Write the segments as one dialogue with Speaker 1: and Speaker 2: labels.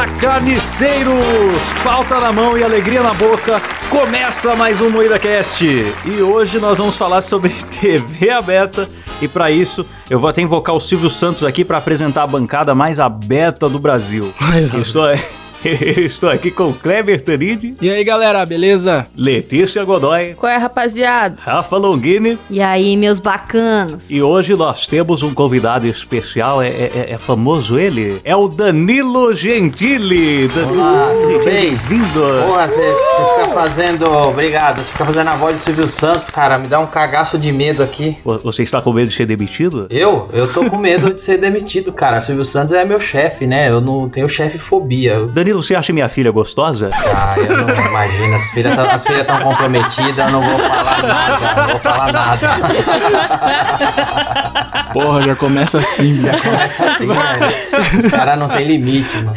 Speaker 1: Fala, carniceiros! Pauta na mão e alegria na boca. Começa mais um Moída Cast. E hoje nós vamos falar sobre TV aberta. E para isso, eu vou até invocar o Silvio Santos aqui para apresentar a bancada mais aberta do Brasil.
Speaker 2: Mais
Speaker 1: Estou, estou aqui com Kleber Tanid,
Speaker 2: E aí, galera, beleza?
Speaker 1: Letícia Godoy,
Speaker 3: Qual é, rapaziada?
Speaker 1: Rafa Longini.
Speaker 4: E aí, meus bacanos?
Speaker 1: E hoje nós temos um convidado especial, é, é- é famoso ele? É o Danilo Gentili. Danilo
Speaker 5: Olá, tudo bem?
Speaker 1: Bem-vindo.
Speaker 5: Porra, você, você fica fazendo. Obrigado, você fica fazendo a voz do Silvio Santos, cara. Me dá um cagaço de medo aqui.
Speaker 1: Vo- Você está com medo de ser demitido?
Speaker 5: Eu? Eu tô com medo de ser demitido, cara. O Silvio Santos é meu chefe, né? Eu não tenho chefe fobia. Eu-
Speaker 1: Você acha minha filha gostosa?
Speaker 5: Ah, eu não imagino. As filhas as filhas estão comprometidas, eu não vou falar nada. Não vou falar nada.
Speaker 2: Porra, já começa assim, velho.
Speaker 5: Começa assim, velho. Os caras não tem limite, mano.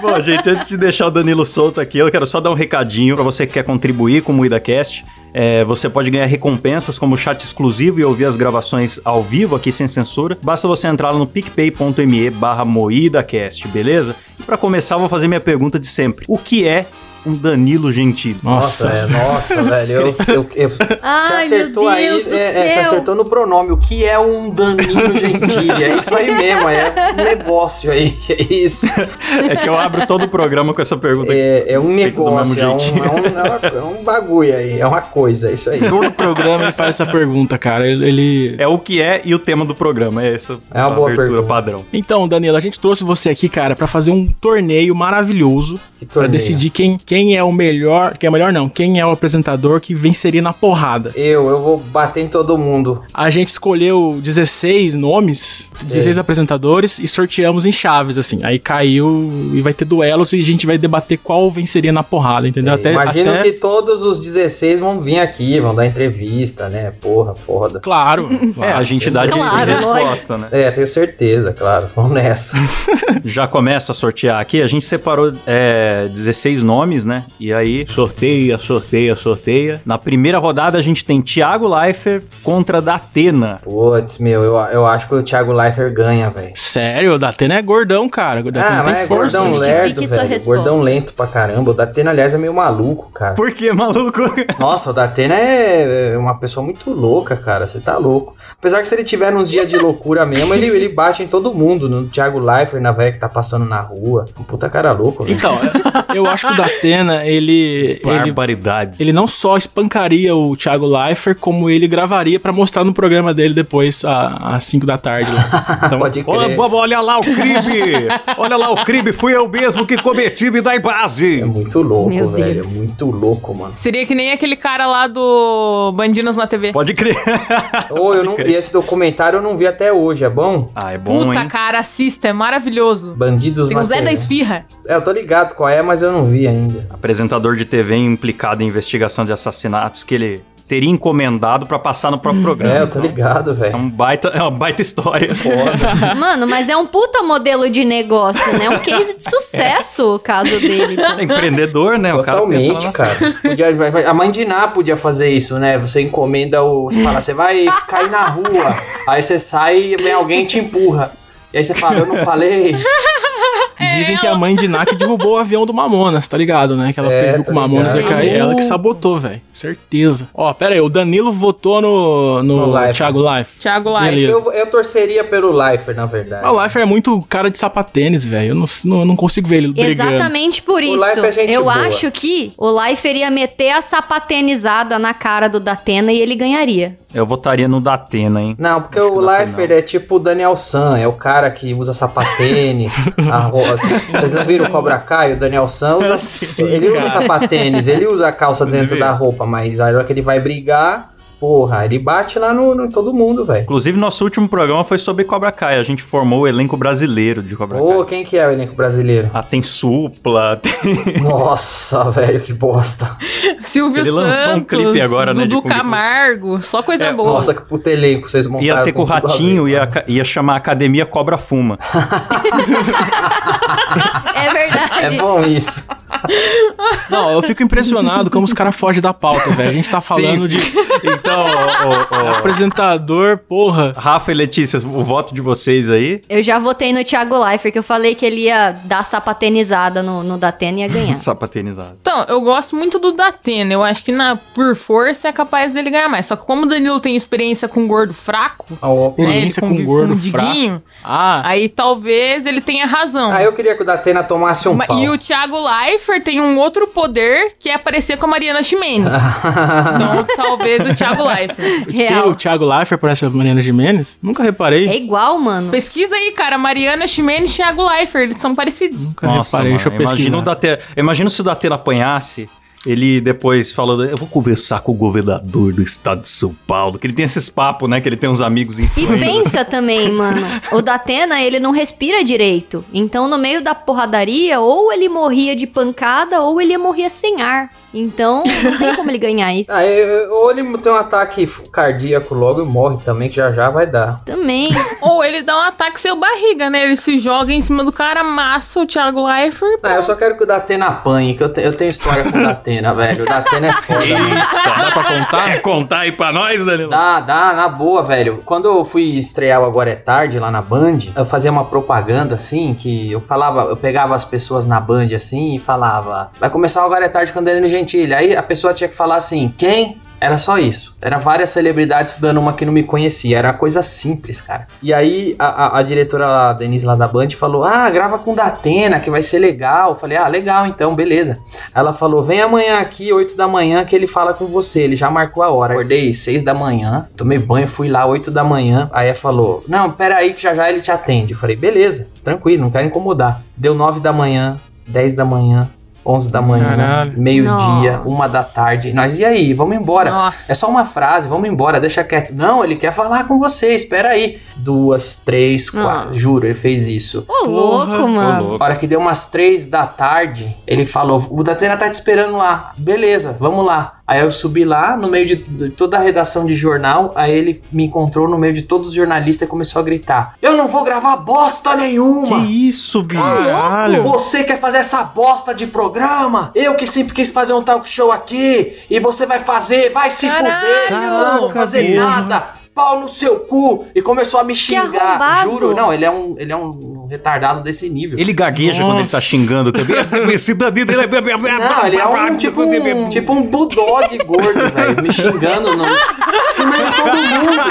Speaker 1: Bom, gente, antes de deixar o Danilo solto aqui, eu quero só dar um recadinho pra você que quer contribuir com o IdaCast. É, você pode ganhar recompensas como chat exclusivo e ouvir as gravações ao vivo aqui sem censura. Basta você entrar lá no picpay.me barra moídacast, beleza? E pra começar, eu vou fazer minha pergunta de sempre. O que é um Danilo Gentili?
Speaker 2: Nossa,
Speaker 5: Nossa, é, nossa, velho. Eu, eu, eu-
Speaker 4: Ai,
Speaker 5: você acertou
Speaker 4: meu
Speaker 5: aí, é, é, você acertou no pronome. O que é um Danilo Gentili? É isso aí mesmo, é um negócio aí. É isso.
Speaker 1: É que eu abro todo o programa com essa pergunta aqui.
Speaker 5: É, é um negócio,
Speaker 1: mesmo
Speaker 5: é um, é, um, é, uma- é um bagulho aí, é uma coisa, é isso aí.
Speaker 2: todo programa ele faz essa pergunta, cara. Ele. ele-
Speaker 1: É o que é e o tema do programa. É essa
Speaker 5: É uma
Speaker 1: a
Speaker 5: boa
Speaker 1: abertura
Speaker 5: pergunta.
Speaker 1: padrão.
Speaker 2: Então, Danilo, a gente trouxe você aqui, cara, pra fazer um torneio maravilhoso
Speaker 5: Que
Speaker 2: pra
Speaker 5: torneio.
Speaker 2: decidir quem, quem é o melhor, quem é o melhor não, quem é o apresentador que venceria na porrada.
Speaker 5: Eu, eu vou bater em todo mundo.
Speaker 2: A gente escolheu 16 nomes, 16 apresentadores e sorteamos em chaves, assim. Aí caiu e vai ter duelos e a gente vai debater qual venceria na porrada, entendeu? Até,
Speaker 5: Imagino
Speaker 2: até-
Speaker 5: que todos os 16 vão vir aqui, vão dar entrevista, né? Porra, foda.
Speaker 2: Claro.
Speaker 1: É, a gente dá de, de
Speaker 4: Claro,
Speaker 1: resposta, né?
Speaker 5: É, tenho certeza, claro. Vamos nessa.
Speaker 1: Já começa a sortear aqui. A gente separou é, 16 nomes, né? E aí sorteia, sorteia, sorteia. Na primeira rodada a gente tem Thiago Leifert contra Datena.
Speaker 5: Putz, meu, eu, eu acho que o Thiago Leifert ganha, velho.
Speaker 2: Sério, o Datena é gordão, cara. O Datena
Speaker 5: Ah,
Speaker 2: tem
Speaker 5: mas é
Speaker 2: força.
Speaker 5: gordão lerdo, velho.
Speaker 4: resposta.
Speaker 5: Gordão lento pra caramba. O Datena, aliás, é meio maluco, cara.
Speaker 1: Por que, maluco?
Speaker 5: Nossa, o Datena é uma pessoa muito louca, cara. Você tá louco. Apesar que se ele tiver nos dias de loucura mesmo, ele, ele bate em todo mundo. No Thiago Leifert, na velha que tá passando na rua. Um puta cara louco, velho.
Speaker 2: Então, eu acho que o Datena, ele, ele,
Speaker 1: Barbaridades.
Speaker 2: ele não só espancaria o Thiago Leifert, como ele gravaria pra mostrar no programa dele depois, às 5 da tarde. lá. Então,
Speaker 5: Pode
Speaker 1: Olha,
Speaker 5: crer.
Speaker 1: bobo, olha lá o crime! olha lá o crime, fui eu mesmo que cometi, me dá em
Speaker 5: É
Speaker 1: base!
Speaker 5: muito louco,
Speaker 4: Meu
Speaker 5: velho.
Speaker 4: Deus.
Speaker 5: É muito louco, mano.
Speaker 3: Seria que nem aquele cara lá do Bandinos na TV.
Speaker 1: Pode crer.
Speaker 5: Ô, eu não vi esse documentário, eu não vi até hoje. É bom?
Speaker 1: Ah, é bom,
Speaker 3: Puta,
Speaker 1: hein?
Speaker 3: cara, assista, é maravilhoso.
Speaker 5: Bandidos
Speaker 3: Tem
Speaker 5: na
Speaker 3: o Zé
Speaker 5: TV.
Speaker 3: da Esfirra.
Speaker 5: É, eu tô ligado qual é, mas eu não vi ainda.
Speaker 1: Apresentador de TV implicado em investigação de assassinatos que ele teria encomendado pra passar no próprio programa.
Speaker 5: É, eu tô
Speaker 1: Então,
Speaker 5: ligado,
Speaker 1: É,
Speaker 5: velho.
Speaker 1: um baita, é uma baita história.
Speaker 4: Mano, mas é um puta modelo de negócio, né? Um case de sucesso o caso dele. então.
Speaker 1: Empreendedor, né? O cara pensa lá
Speaker 5: Totalmente,
Speaker 1: na-
Speaker 5: cara. Podia- a mãe de Ná podia fazer isso, né? Você encomenda o. Você fala, você vai cair na rua. Aí você sai e vem alguém e te empurra. E aí você fala, eu não falei.
Speaker 2: Dizem que a mãe de Nak derrubou o avião do Mamonas, tá ligado, né? Que ela
Speaker 5: É,
Speaker 2: previu que o Mamonas ia cair, ela que sabotou, velho. Certeza. Ó, pera aí, o Danilo votou no, no,
Speaker 5: No Leifert.
Speaker 2: Thiago Life.
Speaker 3: Thiago Life.
Speaker 2: Beleza.
Speaker 5: Eu, eu torceria pelo Leifert, na verdade.
Speaker 2: O Life é muito cara de sapatênis, velho. Eu não, não, eu não consigo ver ele brigando.
Speaker 4: Exatamente por isso.
Speaker 5: Life é gente
Speaker 4: Eu
Speaker 5: boa.
Speaker 4: acho que o Lifer ia meter a sapatenizada na cara do Datena e ele ganharia.
Speaker 1: Eu votaria no Datena, hein?
Speaker 5: Não, porque
Speaker 1: Acho
Speaker 5: o Leifert é tipo o Daniel San, é o cara que usa sapatênis, a rosa. Vocês não viram o Cobra Kai? O Daniel San usa.
Speaker 2: Sim,
Speaker 5: ele usa
Speaker 2: cara.
Speaker 5: sapatênis, ele usa a calça dentro da roupa, mas a hora que ele vai brigar, porra, ele bate lá no, no todo mundo, velho.
Speaker 1: Inclusive, nosso último programa foi sobre Cobra Kai. A gente formou o elenco brasileiro de Cobra
Speaker 5: Ô,
Speaker 1: Kai.
Speaker 5: quem que é o elenco brasileiro?
Speaker 1: Ah, tem Supla, tem...
Speaker 5: Nossa, velho, que bosta.
Speaker 3: Silvio
Speaker 1: Ele lançou
Speaker 3: Santos,
Speaker 1: um clipe agora, né,
Speaker 3: Dudu
Speaker 1: Kung Fu.
Speaker 3: Camargo, só coisa
Speaker 1: É,
Speaker 3: boa.
Speaker 5: Nossa, que puta elenco vocês montaram.
Speaker 1: Ia ter com o Ratinho, ia, ia chamar a Academia Cobra Fuma.
Speaker 4: É verdade.
Speaker 5: É bom isso.
Speaker 2: Não, eu fico impressionado como os caras fogem da pauta, velho. A gente tá falando
Speaker 1: Sim,
Speaker 2: de
Speaker 1: sim. Então, ô, ô, ô,
Speaker 2: apresentador, porra.
Speaker 1: Rafa e Letícia, o voto de vocês aí.
Speaker 4: Eu já votei no Thiago Leifert, que eu falei que ele ia dar sapatenizada no, no Datena e ia ganhar.
Speaker 1: Sapatenizado.
Speaker 3: Então, eu gosto muito do Datena. Eu acho que na, por força é capaz dele ganhar mais. Só que como o Danilo tem experiência com gordo fraco,
Speaker 5: Ó,
Speaker 3: né,
Speaker 2: Experiência com
Speaker 3: convive
Speaker 2: gordo
Speaker 3: um diguinho,
Speaker 2: Ah,
Speaker 3: aí talvez ele tenha razão.
Speaker 5: Ah, eu queria que o Datena tomasse um
Speaker 3: Ma-
Speaker 5: pau.
Speaker 3: E o Thiago Leifert tem um outro poder que é aparecer com a Mariana Ximenes. então, talvez o Thiago Leifert.
Speaker 2: que
Speaker 4: Real.
Speaker 2: o Thiago Leifert parece a Mariana Jimenez? Nunca reparei.
Speaker 4: É igual, mano.
Speaker 3: Pesquisa aí, cara. Mariana Ximenes e Thiago Leifert. Eles são parecidos.
Speaker 2: Nunca
Speaker 1: Nossa,
Speaker 2: reparei,
Speaker 1: mano,
Speaker 2: deixa eu pesquisar.
Speaker 1: imagina, o Datena, imagina se o Datena apanhasse, ele depois falando, eu vou conversar com o governador do estado de São Paulo, que ele tem esses papos, né, que ele tem uns amigos
Speaker 4: E
Speaker 1: influentes.
Speaker 4: pensa também, mano. O Datena, ele não respira direito. Então, no meio da porradaria, ou ele morria de pancada, ou ele morria sem ar. Então, não tem como ele ganhar isso.
Speaker 5: Ah, ou ele tem um ataque cardíaco logo e morre também, que já já vai dar.
Speaker 4: Também.
Speaker 3: Ou ele dá um ataque seu barriga, né? Ele se joga em cima do cara, amassa o Thiago Leifert.
Speaker 5: Ah, eu só quero que o Datena apanhe, que eu, te- eu tenho história com o Datena, velho. O Datena é foda, mano.
Speaker 2: Dá pra contar?
Speaker 1: Quer contar aí pra nós, Danilo?
Speaker 5: Dá, dá, na boa, velho. Quando eu fui estrear o Agora é Tarde lá na Band, eu fazia uma propaganda assim, que eu falava, eu pegava as pessoas na Band assim e falava, vai começar o Agora é Tarde com o Danilo Gentili. Aí a pessoa tinha que falar assim, quem? Era só isso. Era várias celebridades dando uma que não me conhecia. Era coisa simples, cara. E aí a, a- a diretora lá, a Denise lá da Band falou: Ah, grava com Datena, que vai ser legal. Eu falei, ah, legal então, beleza. Ela falou: vem amanhã aqui, 8 da manhã, que ele fala com você. Ele já marcou a hora. Acordei 6 da manhã, tomei banho, fui lá 8 da manhã. Aí ela falou: Não, pera aí que já já ele te atende. Eu falei, beleza, tranquilo, não quero incomodar. Deu 9 da manhã, 10 da manhã. 11 da manhã,
Speaker 2: Caralho.
Speaker 5: meio-dia,
Speaker 4: Nossa.
Speaker 5: uma da tarde. Nós, e aí? Vamos embora.
Speaker 3: Nossa.
Speaker 5: É só uma frase, vamos embora, deixa quieto. Não, ele quer falar com você, espera aí. Duas, três, quatro.
Speaker 4: Nossa.
Speaker 5: Juro, ele fez isso.
Speaker 4: Ô, louco, mano.
Speaker 1: louco.
Speaker 5: A hora que deu umas três da tarde, ele falou: O Datena tá te esperando lá. Beleza, vamos lá. Aí eu subi lá, no meio de, de toda a redação de jornal. Aí ele me encontrou no meio de todos os jornalistas e começou a gritar: Eu não vou gravar bosta nenhuma!
Speaker 1: Que isso, bicho?
Speaker 2: Caralho.
Speaker 5: Você quer fazer essa bosta de programa? Eu que sempre quis fazer um talk show aqui e você vai fazer, vai se
Speaker 3: Caralho!
Speaker 5: fuder, eu não vou fazer
Speaker 2: Caraca,
Speaker 5: nada. Pau no seu cu! E começou a me xingar. Juro, não, ele é um, ele é um retardado desse nível.
Speaker 1: Ele gagueja
Speaker 2: Nossa.
Speaker 1: quando ele tá xingando também. Esse Danilo, ele é...
Speaker 5: Não, ele é um tipo um, tipo um bulldog gordo, velho, me xingando no, no meio de todo mundo.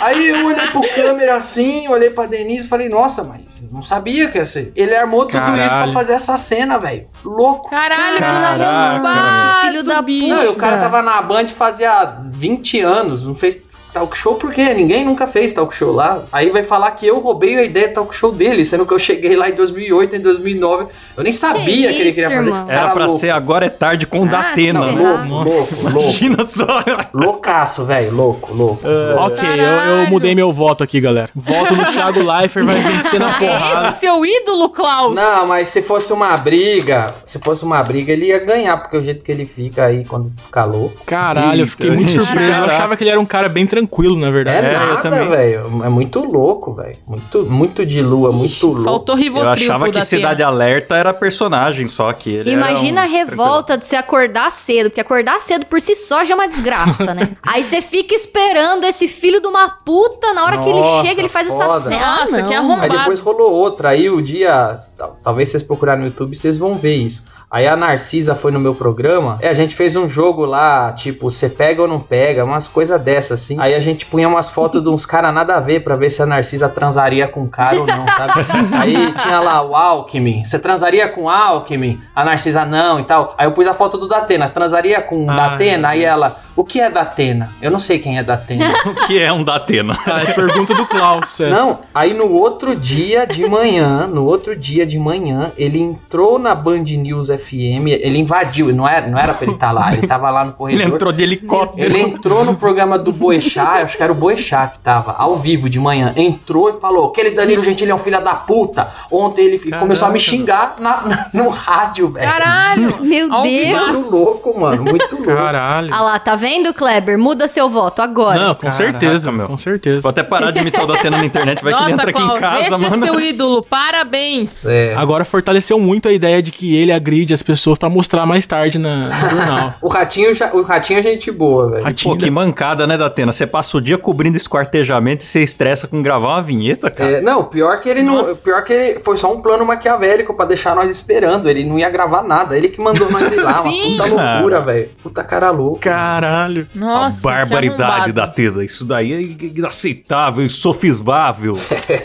Speaker 5: Aí eu olhei pro câmera assim, olhei pra Denise e falei, nossa, mas não sabia que ia ser. Ele armou tudo isso pra
Speaker 2: Caralho.
Speaker 5: fazer essa cena, velho. Louco.
Speaker 3: Caralho, que
Speaker 2: Caraca,
Speaker 3: arrombado,
Speaker 4: que filho da
Speaker 3: bicho.
Speaker 5: Não, e o cara tava na Band fazia 20 anos, não fez talk show porque ninguém nunca fez talk show lá. Aí vai falar que eu roubei a ideia do talk show dele, sendo que eu cheguei lá em 2008, em 2009, eu nem sabia que, ele queria fazer.
Speaker 4: irmão?
Speaker 5: Cara
Speaker 1: Era pra
Speaker 5: louco.
Speaker 1: ser agora é tarde com
Speaker 4: Ah,
Speaker 1: Datena.
Speaker 4: se
Speaker 1: né?
Speaker 4: ferrar.
Speaker 5: Louco, louco, louco.
Speaker 1: Imagina só.
Speaker 5: Loucaço, velho, louco, louco. louco.
Speaker 2: Ok, eu, eu mudei meu voto aqui, galera. Voto no Thiago Leifert, vai vencer na porrada.
Speaker 3: Esse seu ídolo, Klaus.
Speaker 5: Não, mas se fosse uma briga, se fosse uma briga, ele ia ganhar, porque o jeito que ele fica aí quando fica louco.
Speaker 2: Caralho, eu fiquei muito surpreso. Eu achava que ele era um cara bem tranquilo, na
Speaker 5: É,
Speaker 2: verdade.
Speaker 1: eu
Speaker 5: nada,
Speaker 1: também.
Speaker 5: velho. É muito louco, velho. Muito, muito de lua, muito
Speaker 3: Ixi,
Speaker 5: louco.
Speaker 3: Faltou Rivotril
Speaker 1: Eu achava que. Cidade Alerta era personagem só que ele
Speaker 4: Imagina a
Speaker 1: era um-
Speaker 4: revolta de você acordar cedo, porque acordar cedo por si só já é uma desgraça, né? Aí você fica esperando esse filho de uma puta, na hora que ele
Speaker 5: Nossa,
Speaker 4: chega, ele faz essa
Speaker 5: foda.
Speaker 4: cena. Ah,
Speaker 3: Nossa,
Speaker 4: não.
Speaker 3: que arrombado.
Speaker 5: Aí depois rolou outra, aí o dia. tal- Talvez vocês procurarem no YouTube, vocês vão ver isso. Aí a Narcisa foi no meu programa. É, a gente fez um jogo lá, tipo, você pega ou não pega, umas coisas dessas, assim. Aí a gente punha umas fotos de uns caras nada a ver pra ver se a Narcisa transaria com o cara ou não, sabe? Aí tinha lá o Alckmin. Você transaria com o Alckmin? A Narcisa não e tal. Aí eu pus a foto do Datena. Você transaria com o Datena? Aí ela, o que é Datena? Eu não sei quem é Datena.
Speaker 1: O que é um Datena?
Speaker 2: Ah, é pergunta do Klaus, essa.
Speaker 5: Não, aí no outro dia de manhã, no outro dia de manhã, ele entrou na Band News FM, ele invadiu, não era, não era pra ele estar lá, ele tava lá no
Speaker 1: Ele
Speaker 5: corredor.
Speaker 1: entrou de helicóptero.
Speaker 5: Ele entrou no programa do Boechat, acho que era o Boechat que tava, ao vivo de manhã. Entrou e falou: aquele Danilo Gentili é um filho da puta. Ontem ele fi- começou a me xingar na- na- no rádio, velho.
Speaker 3: Caralho.
Speaker 4: Meu Deus.
Speaker 5: Muito louco, mano, muito louco.
Speaker 2: Caralho.
Speaker 4: Ah lá, tá vendo, Kleber? Muda seu voto agora.
Speaker 2: Não, com
Speaker 1: Caraca,
Speaker 2: certeza,
Speaker 1: meu.
Speaker 2: Com certeza.
Speaker 1: Vou até parar de imitar o Datena na internet, vai que ele
Speaker 3: Nossa,
Speaker 1: entra aqui em casa,
Speaker 3: esse
Speaker 1: mano.
Speaker 3: é seu ídolo. Parabéns.
Speaker 5: É.
Speaker 2: Agora fortaleceu muito a ideia de que ele agride agride as pessoas pra mostrar mais tarde na, no jornal.
Speaker 5: O ratinho, já- o ratinho é gente boa, velho.
Speaker 1: Pô, que mancada, né, Datena? Você passa o dia cobrindo esquartejamento e você estressa com gravar uma vinheta, cara.
Speaker 5: É, não, pior que ele não.
Speaker 3: Nossa.
Speaker 5: Pior que ele foi só um plano maquiavélico pra deixar nós esperando. Ele não ia gravar nada. Ele que mandou nós ir lá.
Speaker 3: Sim.
Speaker 5: Uma puta loucura, velho. Puta cara louco.
Speaker 2: Caralho.
Speaker 3: Nossa,
Speaker 1: a barbaridade da. Teda. Isso daí é inaceitável, insofismável.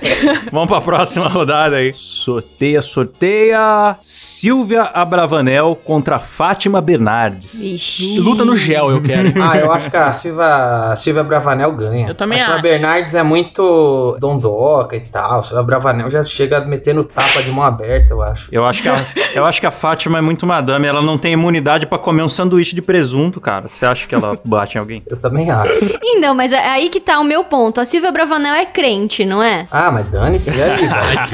Speaker 1: Vamos pra próxima rodada aí. Sorteia, sorteia. Silvia Abravanel contra Fátima Bernardes.
Speaker 4: Ixi.
Speaker 2: Luta no gel, eu quero.
Speaker 5: Ah, eu acho que a Silva, a Silvia Bravanel ganha.
Speaker 3: Eu também
Speaker 5: a Silvia
Speaker 3: acho.
Speaker 5: Bernardes é muito dondoca e tal. A Silvia Bravanel já chega metendo tapa de mão aberta, eu acho.
Speaker 1: Eu acho, que a, eu acho que a Fátima é muito madame. Ela não tem imunidade pra comer um sanduíche de presunto, cara. Você acha que ela bate em alguém?
Speaker 5: Eu também acho.
Speaker 4: Então, mas é aí que tá o meu ponto. A Silvia Bravanel é crente, não é?
Speaker 5: Ah, mas dane-se velho.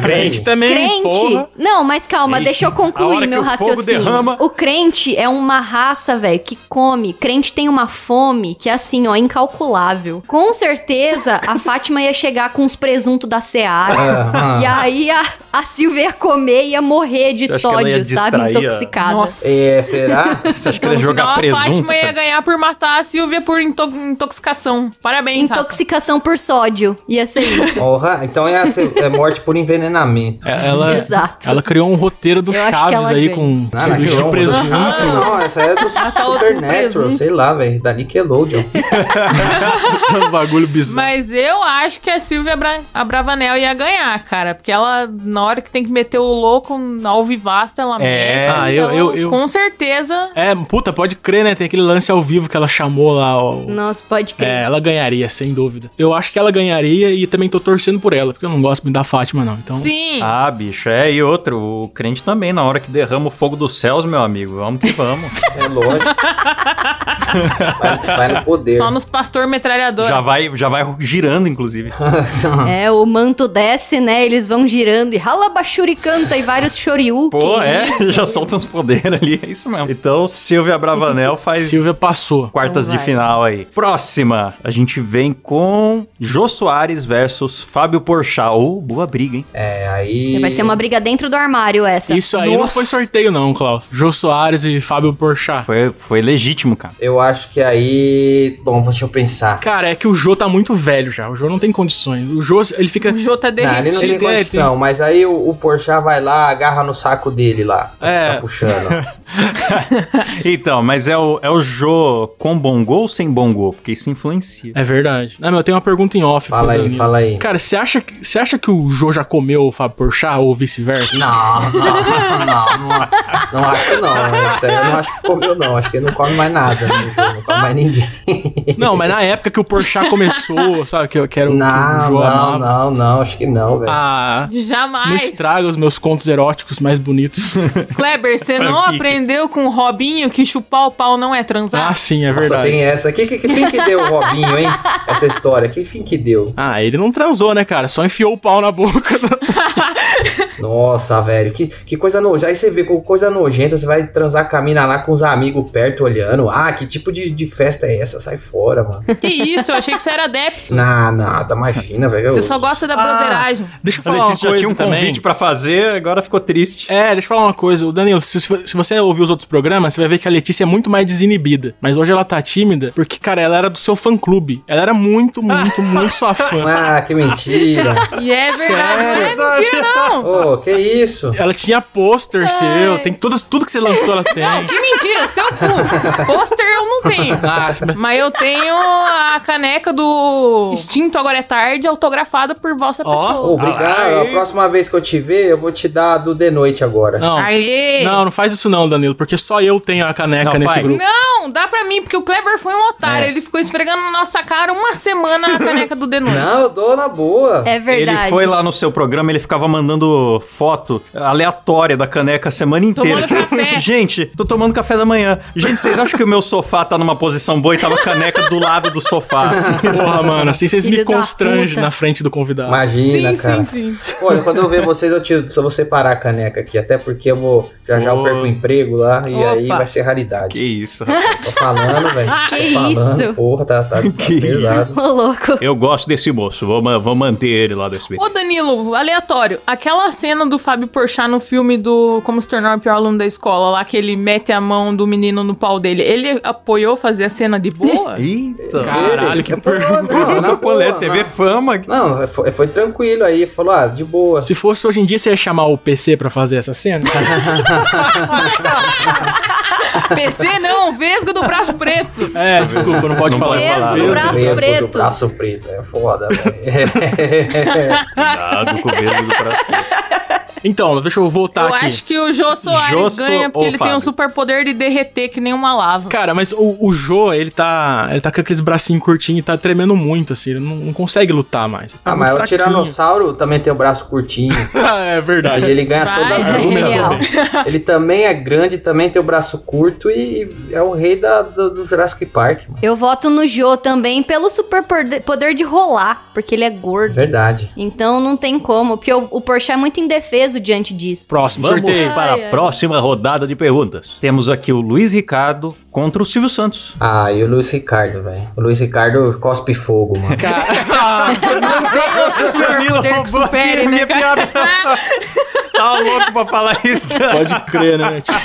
Speaker 2: Crente também,
Speaker 4: Crente.
Speaker 2: porra.
Speaker 4: Não, mas calma,
Speaker 1: Ixi,
Speaker 4: deixa eu concluir meu
Speaker 1: que o fogo
Speaker 4: raciocínio.
Speaker 1: derrama.
Speaker 4: O crente é uma raça, velho, que come. Crente tem uma fome que é assim, ó, incalculável. Com certeza a Fátima ia chegar com os presuntos da Seara.
Speaker 5: Aham.
Speaker 4: E aí a, a Silvia ia comer e ia morrer de
Speaker 1: Você acha que ela ia
Speaker 4: sódio, sabe? Intoxicada.
Speaker 3: Nossa.
Speaker 5: É, será?
Speaker 1: Você acha que ela ia
Speaker 3: no
Speaker 1: jogar
Speaker 3: final,
Speaker 1: presunto?
Speaker 3: a Fátima ia ganhar por matar a Silvia por into- intoxicação. Parabéns, Rafa.
Speaker 4: Intoxicação por sódio. Ia ser isso.
Speaker 5: Porra, então é, ser- é morte por envenenamento.
Speaker 2: É, Ela,
Speaker 4: Exato.
Speaker 2: ela criou um roteiro do
Speaker 4: Eu
Speaker 2: Chaves aí
Speaker 4: ganha.
Speaker 2: com
Speaker 5: Ah,
Speaker 2: sanduíche de
Speaker 5: um-
Speaker 2: presunto.
Speaker 5: Ah, não, essa é do
Speaker 3: tá
Speaker 5: Supernatural, sei lá, velho, da Nickelodeon.
Speaker 2: um bagulho bizarro.
Speaker 3: Mas eu acho que a Silvia Bra a Bravanel ia ganhar, cara. Porque ela, na hora que tem que meter o louco ao vivasta, ela
Speaker 1: É.
Speaker 3: mete.
Speaker 2: Ah, eu-
Speaker 3: então,
Speaker 2: eu- eu-
Speaker 3: Com certeza.
Speaker 2: É, puta, pode crer, né? Tem aquele lance ao vivo que ela chamou lá. ó.
Speaker 4: Nossa, pode crer.
Speaker 2: É, ela ganharia, sem dúvida. Eu acho que ela ganharia e também tô torcendo por ela, porque eu não gosto muito da Fátima, não. Então,
Speaker 3: Sim.
Speaker 1: Ah, bicho, é, e outro, o crente também, na hora que derrama o fogo dos céus, meu amigo, vamos que vamos.
Speaker 5: É lógico. vai, vai no poder.
Speaker 3: Só nos pastor metralhador.
Speaker 1: já, vai, já vai girando, inclusive.
Speaker 4: É, o manto desce, né? Eles vão girando e ralabachuri canta e vários shoryuken.
Speaker 1: Pô, é, já solta uns poderes ali, é isso mesmo. Então, Silvia Bravanel faz
Speaker 2: Silvia passou.
Speaker 1: quartas
Speaker 4: Então
Speaker 1: de final aí. Próxima, a gente vem com Jô Soares versus Fábio Porchat. Ô, boa briga, hein?
Speaker 5: É, aí...
Speaker 4: Vai ser uma briga dentro do armário essa.
Speaker 2: Isso aí não
Speaker 3: Nossa.
Speaker 2: foi sorteio, não, Klaus. Jô Soares e Fábio Porchat.
Speaker 1: Foi, foi legítimo, cara.
Speaker 5: Eu acho que aí... Bom, deixa eu pensar.
Speaker 2: Cara, é que o Jô tá muito velho já. O Jô não tem condições. O Jô, ele fica.
Speaker 3: O Jô tá
Speaker 5: Não, ele não
Speaker 3: derretido.
Speaker 5: tem
Speaker 2: Ele tem-
Speaker 5: condição, mas aí o, o Porchat vai lá, agarra no saco dele lá.
Speaker 2: É.
Speaker 5: Tá puxando.
Speaker 1: Então, mas é o, é o Jô com bongô ou sem bongô? Porque isso influencia.
Speaker 2: É verdade. Não, mas eu tenho uma pergunta em off.
Speaker 5: Fala aí,
Speaker 2: Danilo.
Speaker 5: fala aí.
Speaker 2: Cara, você acha, que- você acha que o Jô já comeu o Fábio Porchat ou vice-versa?
Speaker 5: Não, não, não, não, não acho não. Isso aí eu não acho que comeu não. Acho que ele não come mais nada jogo, não come mais ninguém.
Speaker 2: Não, mas na época que o Porchat começou, sabe? Que, eu quero que o
Speaker 5: Não,
Speaker 2: Jô
Speaker 5: não, não, não, acho que não, velho.
Speaker 2: Ah,
Speaker 3: Jamais.
Speaker 2: não estraga os meus contos eróticos mais bonitos.
Speaker 3: Kleber, você não aprendeu com o Robinho que chupar o pau não é transar?
Speaker 2: ah, sim, é
Speaker 5: Nossa,
Speaker 2: verdade.
Speaker 5: tem essa. Que, que, que fim que deu o Robinho, hein? Essa história. Que fim que deu?
Speaker 2: Ah, ele não transou, né, cara? Só enfiou o pau na boca.
Speaker 5: Nossa, velho. Que, que coisa nojenta. Aí você vê com coisa nojenta, você vai transar mina lá com os amigos perto olhando. Ah, que tipo de, de festa é essa? Sai fora, mano.
Speaker 3: Que isso, eu achei que você era adepto.
Speaker 5: Não, nada, imagina, velho.
Speaker 3: Você só gosta da
Speaker 2: Ah,
Speaker 3: broderagem.
Speaker 2: Deixa eu falar uma
Speaker 1: Letícia já
Speaker 2: coisa
Speaker 1: tinha um
Speaker 2: também.
Speaker 1: convite pra fazer, agora ficou triste.
Speaker 2: É, deixa eu falar uma coisa. O Danilo, se, se você ouvir os outros programas, você vai ver que a Letícia é muito mais desinibida. Mas hoje ela tá tímida porque, cara, ela era do seu fã-clube. Ela era muito, muito, muito sua fã.
Speaker 5: Ah, que mentira.
Speaker 3: E é verdade,
Speaker 2: Sério?
Speaker 3: não é mentira, não.
Speaker 5: Que isso?
Speaker 2: Ela tinha pôster seu, tem todas, tudo que você lançou ela tem.
Speaker 3: Não, que mentira, seu cu. Pôster eu não tenho.
Speaker 2: Ah,
Speaker 3: Mas eu tenho a caneca do Extinto Agora é Tarde, autografada por vossa
Speaker 2: Ó.
Speaker 3: pessoa.
Speaker 5: Obrigado.
Speaker 1: Aê.
Speaker 5: A próxima vez que eu te ver, eu vou te dar do de noite agora.
Speaker 2: não.
Speaker 3: Aê!
Speaker 2: Não, não faz isso não, Danilo, porque só eu tenho a caneca
Speaker 1: Não,
Speaker 2: nesse
Speaker 1: faz.
Speaker 2: grupo.
Speaker 3: Não, dá pra mim, porque o Kleber foi um otário.
Speaker 1: É.
Speaker 3: Ele ficou esfregando na nossa cara uma semana a caneca do The Noites.
Speaker 5: Não, eu dou na boa.
Speaker 4: É verdade.
Speaker 1: Ele foi lá no seu programa, ele ficava mandando foto aleatória da caneca a semana inteira.
Speaker 3: Tomando café.
Speaker 1: Gente, tô tomando café da manhã. Gente, vocês acham que o meu sofá tá numa posição boa e tava a caneca do lado do sofá? assim?
Speaker 2: Porra, mano, assim vocês me
Speaker 4: Filho
Speaker 2: constrangem na frente do convidado.
Speaker 5: Imagina,
Speaker 3: sim,
Speaker 5: cara.
Speaker 3: sim, sim.
Speaker 5: Olha, quando eu ver vocês, eu, te, eu vou separar a caneca aqui. Até porque eu vou. Já já eu
Speaker 1: Ô.
Speaker 5: perco o emprego lá e
Speaker 3: Opa.
Speaker 5: aí vai ser raridade.
Speaker 1: Que isso, rapaz.
Speaker 5: Tô falando, velho.
Speaker 4: Que
Speaker 5: falando,
Speaker 4: isso?
Speaker 5: Porra, tá, tá, tá
Speaker 1: Que
Speaker 5: pesado.
Speaker 4: Ô, louco.
Speaker 1: Eu gosto desse moço, vou, vou manter ele lá do SBT.
Speaker 3: Ô, Danilo, aleatório. Aquela cena cena do Fábio Porchat no filme do Como se tornar o pior aluno da escola, lá que ele mete a mão do menino no pau dele. Ele apoiou fazer a cena de boa?
Speaker 1: Eita.
Speaker 2: Caralho, que pergunta.
Speaker 5: Não, na boa,
Speaker 1: TV
Speaker 5: na-
Speaker 1: Fama.
Speaker 5: Não, foi, foi tranquilo aí. Falou, ah, de boa.
Speaker 2: Se fosse hoje em dia, você ia chamar o PC pra fazer essa cena?
Speaker 3: PC não, Vesgo do braço preto.
Speaker 2: É, desculpa, não pode
Speaker 1: Não
Speaker 2: falar.
Speaker 4: Vesgo
Speaker 1: falar.
Speaker 4: do
Speaker 2: Vesgo.
Speaker 4: braço
Speaker 5: Vesgo
Speaker 4: preto.
Speaker 5: do braço preto. É foda, velho.
Speaker 1: Cuidado com o Vesgo do braço.
Speaker 2: Então, deixa eu voltar
Speaker 3: Eu
Speaker 2: aqui.
Speaker 3: acho que o Jô Soares
Speaker 1: Jô So-
Speaker 3: ganha porque ele tem um
Speaker 1: Fábio?
Speaker 3: superpoder de derreter que nem uma lava.
Speaker 2: Cara, mas o, o Jô, ele tá. Ele tá com aqueles bracinhos curtinhos e tá tremendo muito, assim. Ele não, não consegue lutar mais. Tá
Speaker 5: Ah, mas o
Speaker 2: fraquinho.
Speaker 5: tiranossauro também tem o braço curtinho.
Speaker 2: é
Speaker 5: E
Speaker 2: verdade.
Speaker 5: ele ganha
Speaker 3: Vai,
Speaker 5: todas as
Speaker 3: é
Speaker 5: lutas.
Speaker 4: real.
Speaker 5: Ele também é grande, também tem o braço curto e, e é o rei da, do, do Jurassic Park, mano.
Speaker 4: Eu voto no Jô também pelo super poder- poder de rolar, porque ele é gordo.
Speaker 5: Verdade.
Speaker 4: Então não tem como, porque o, o Porsche é muito indefeso diante disso.
Speaker 2: Próximo,
Speaker 1: Vamos
Speaker 2: sorteio.
Speaker 1: para
Speaker 4: Ai,
Speaker 1: a
Speaker 4: ai.
Speaker 1: próxima rodada de perguntas. Temos aqui o Luiz Ricardo contra o Silvio Santos.
Speaker 5: Ah, e o Luiz Ricardo, velho. O Luiz Ricardo cospe fogo, mano.
Speaker 2: Cara,
Speaker 3: Não tem outro superpoder que supere, né, cara?
Speaker 1: Tá louco pra falar isso.
Speaker 2: pode crer, né? Tipo...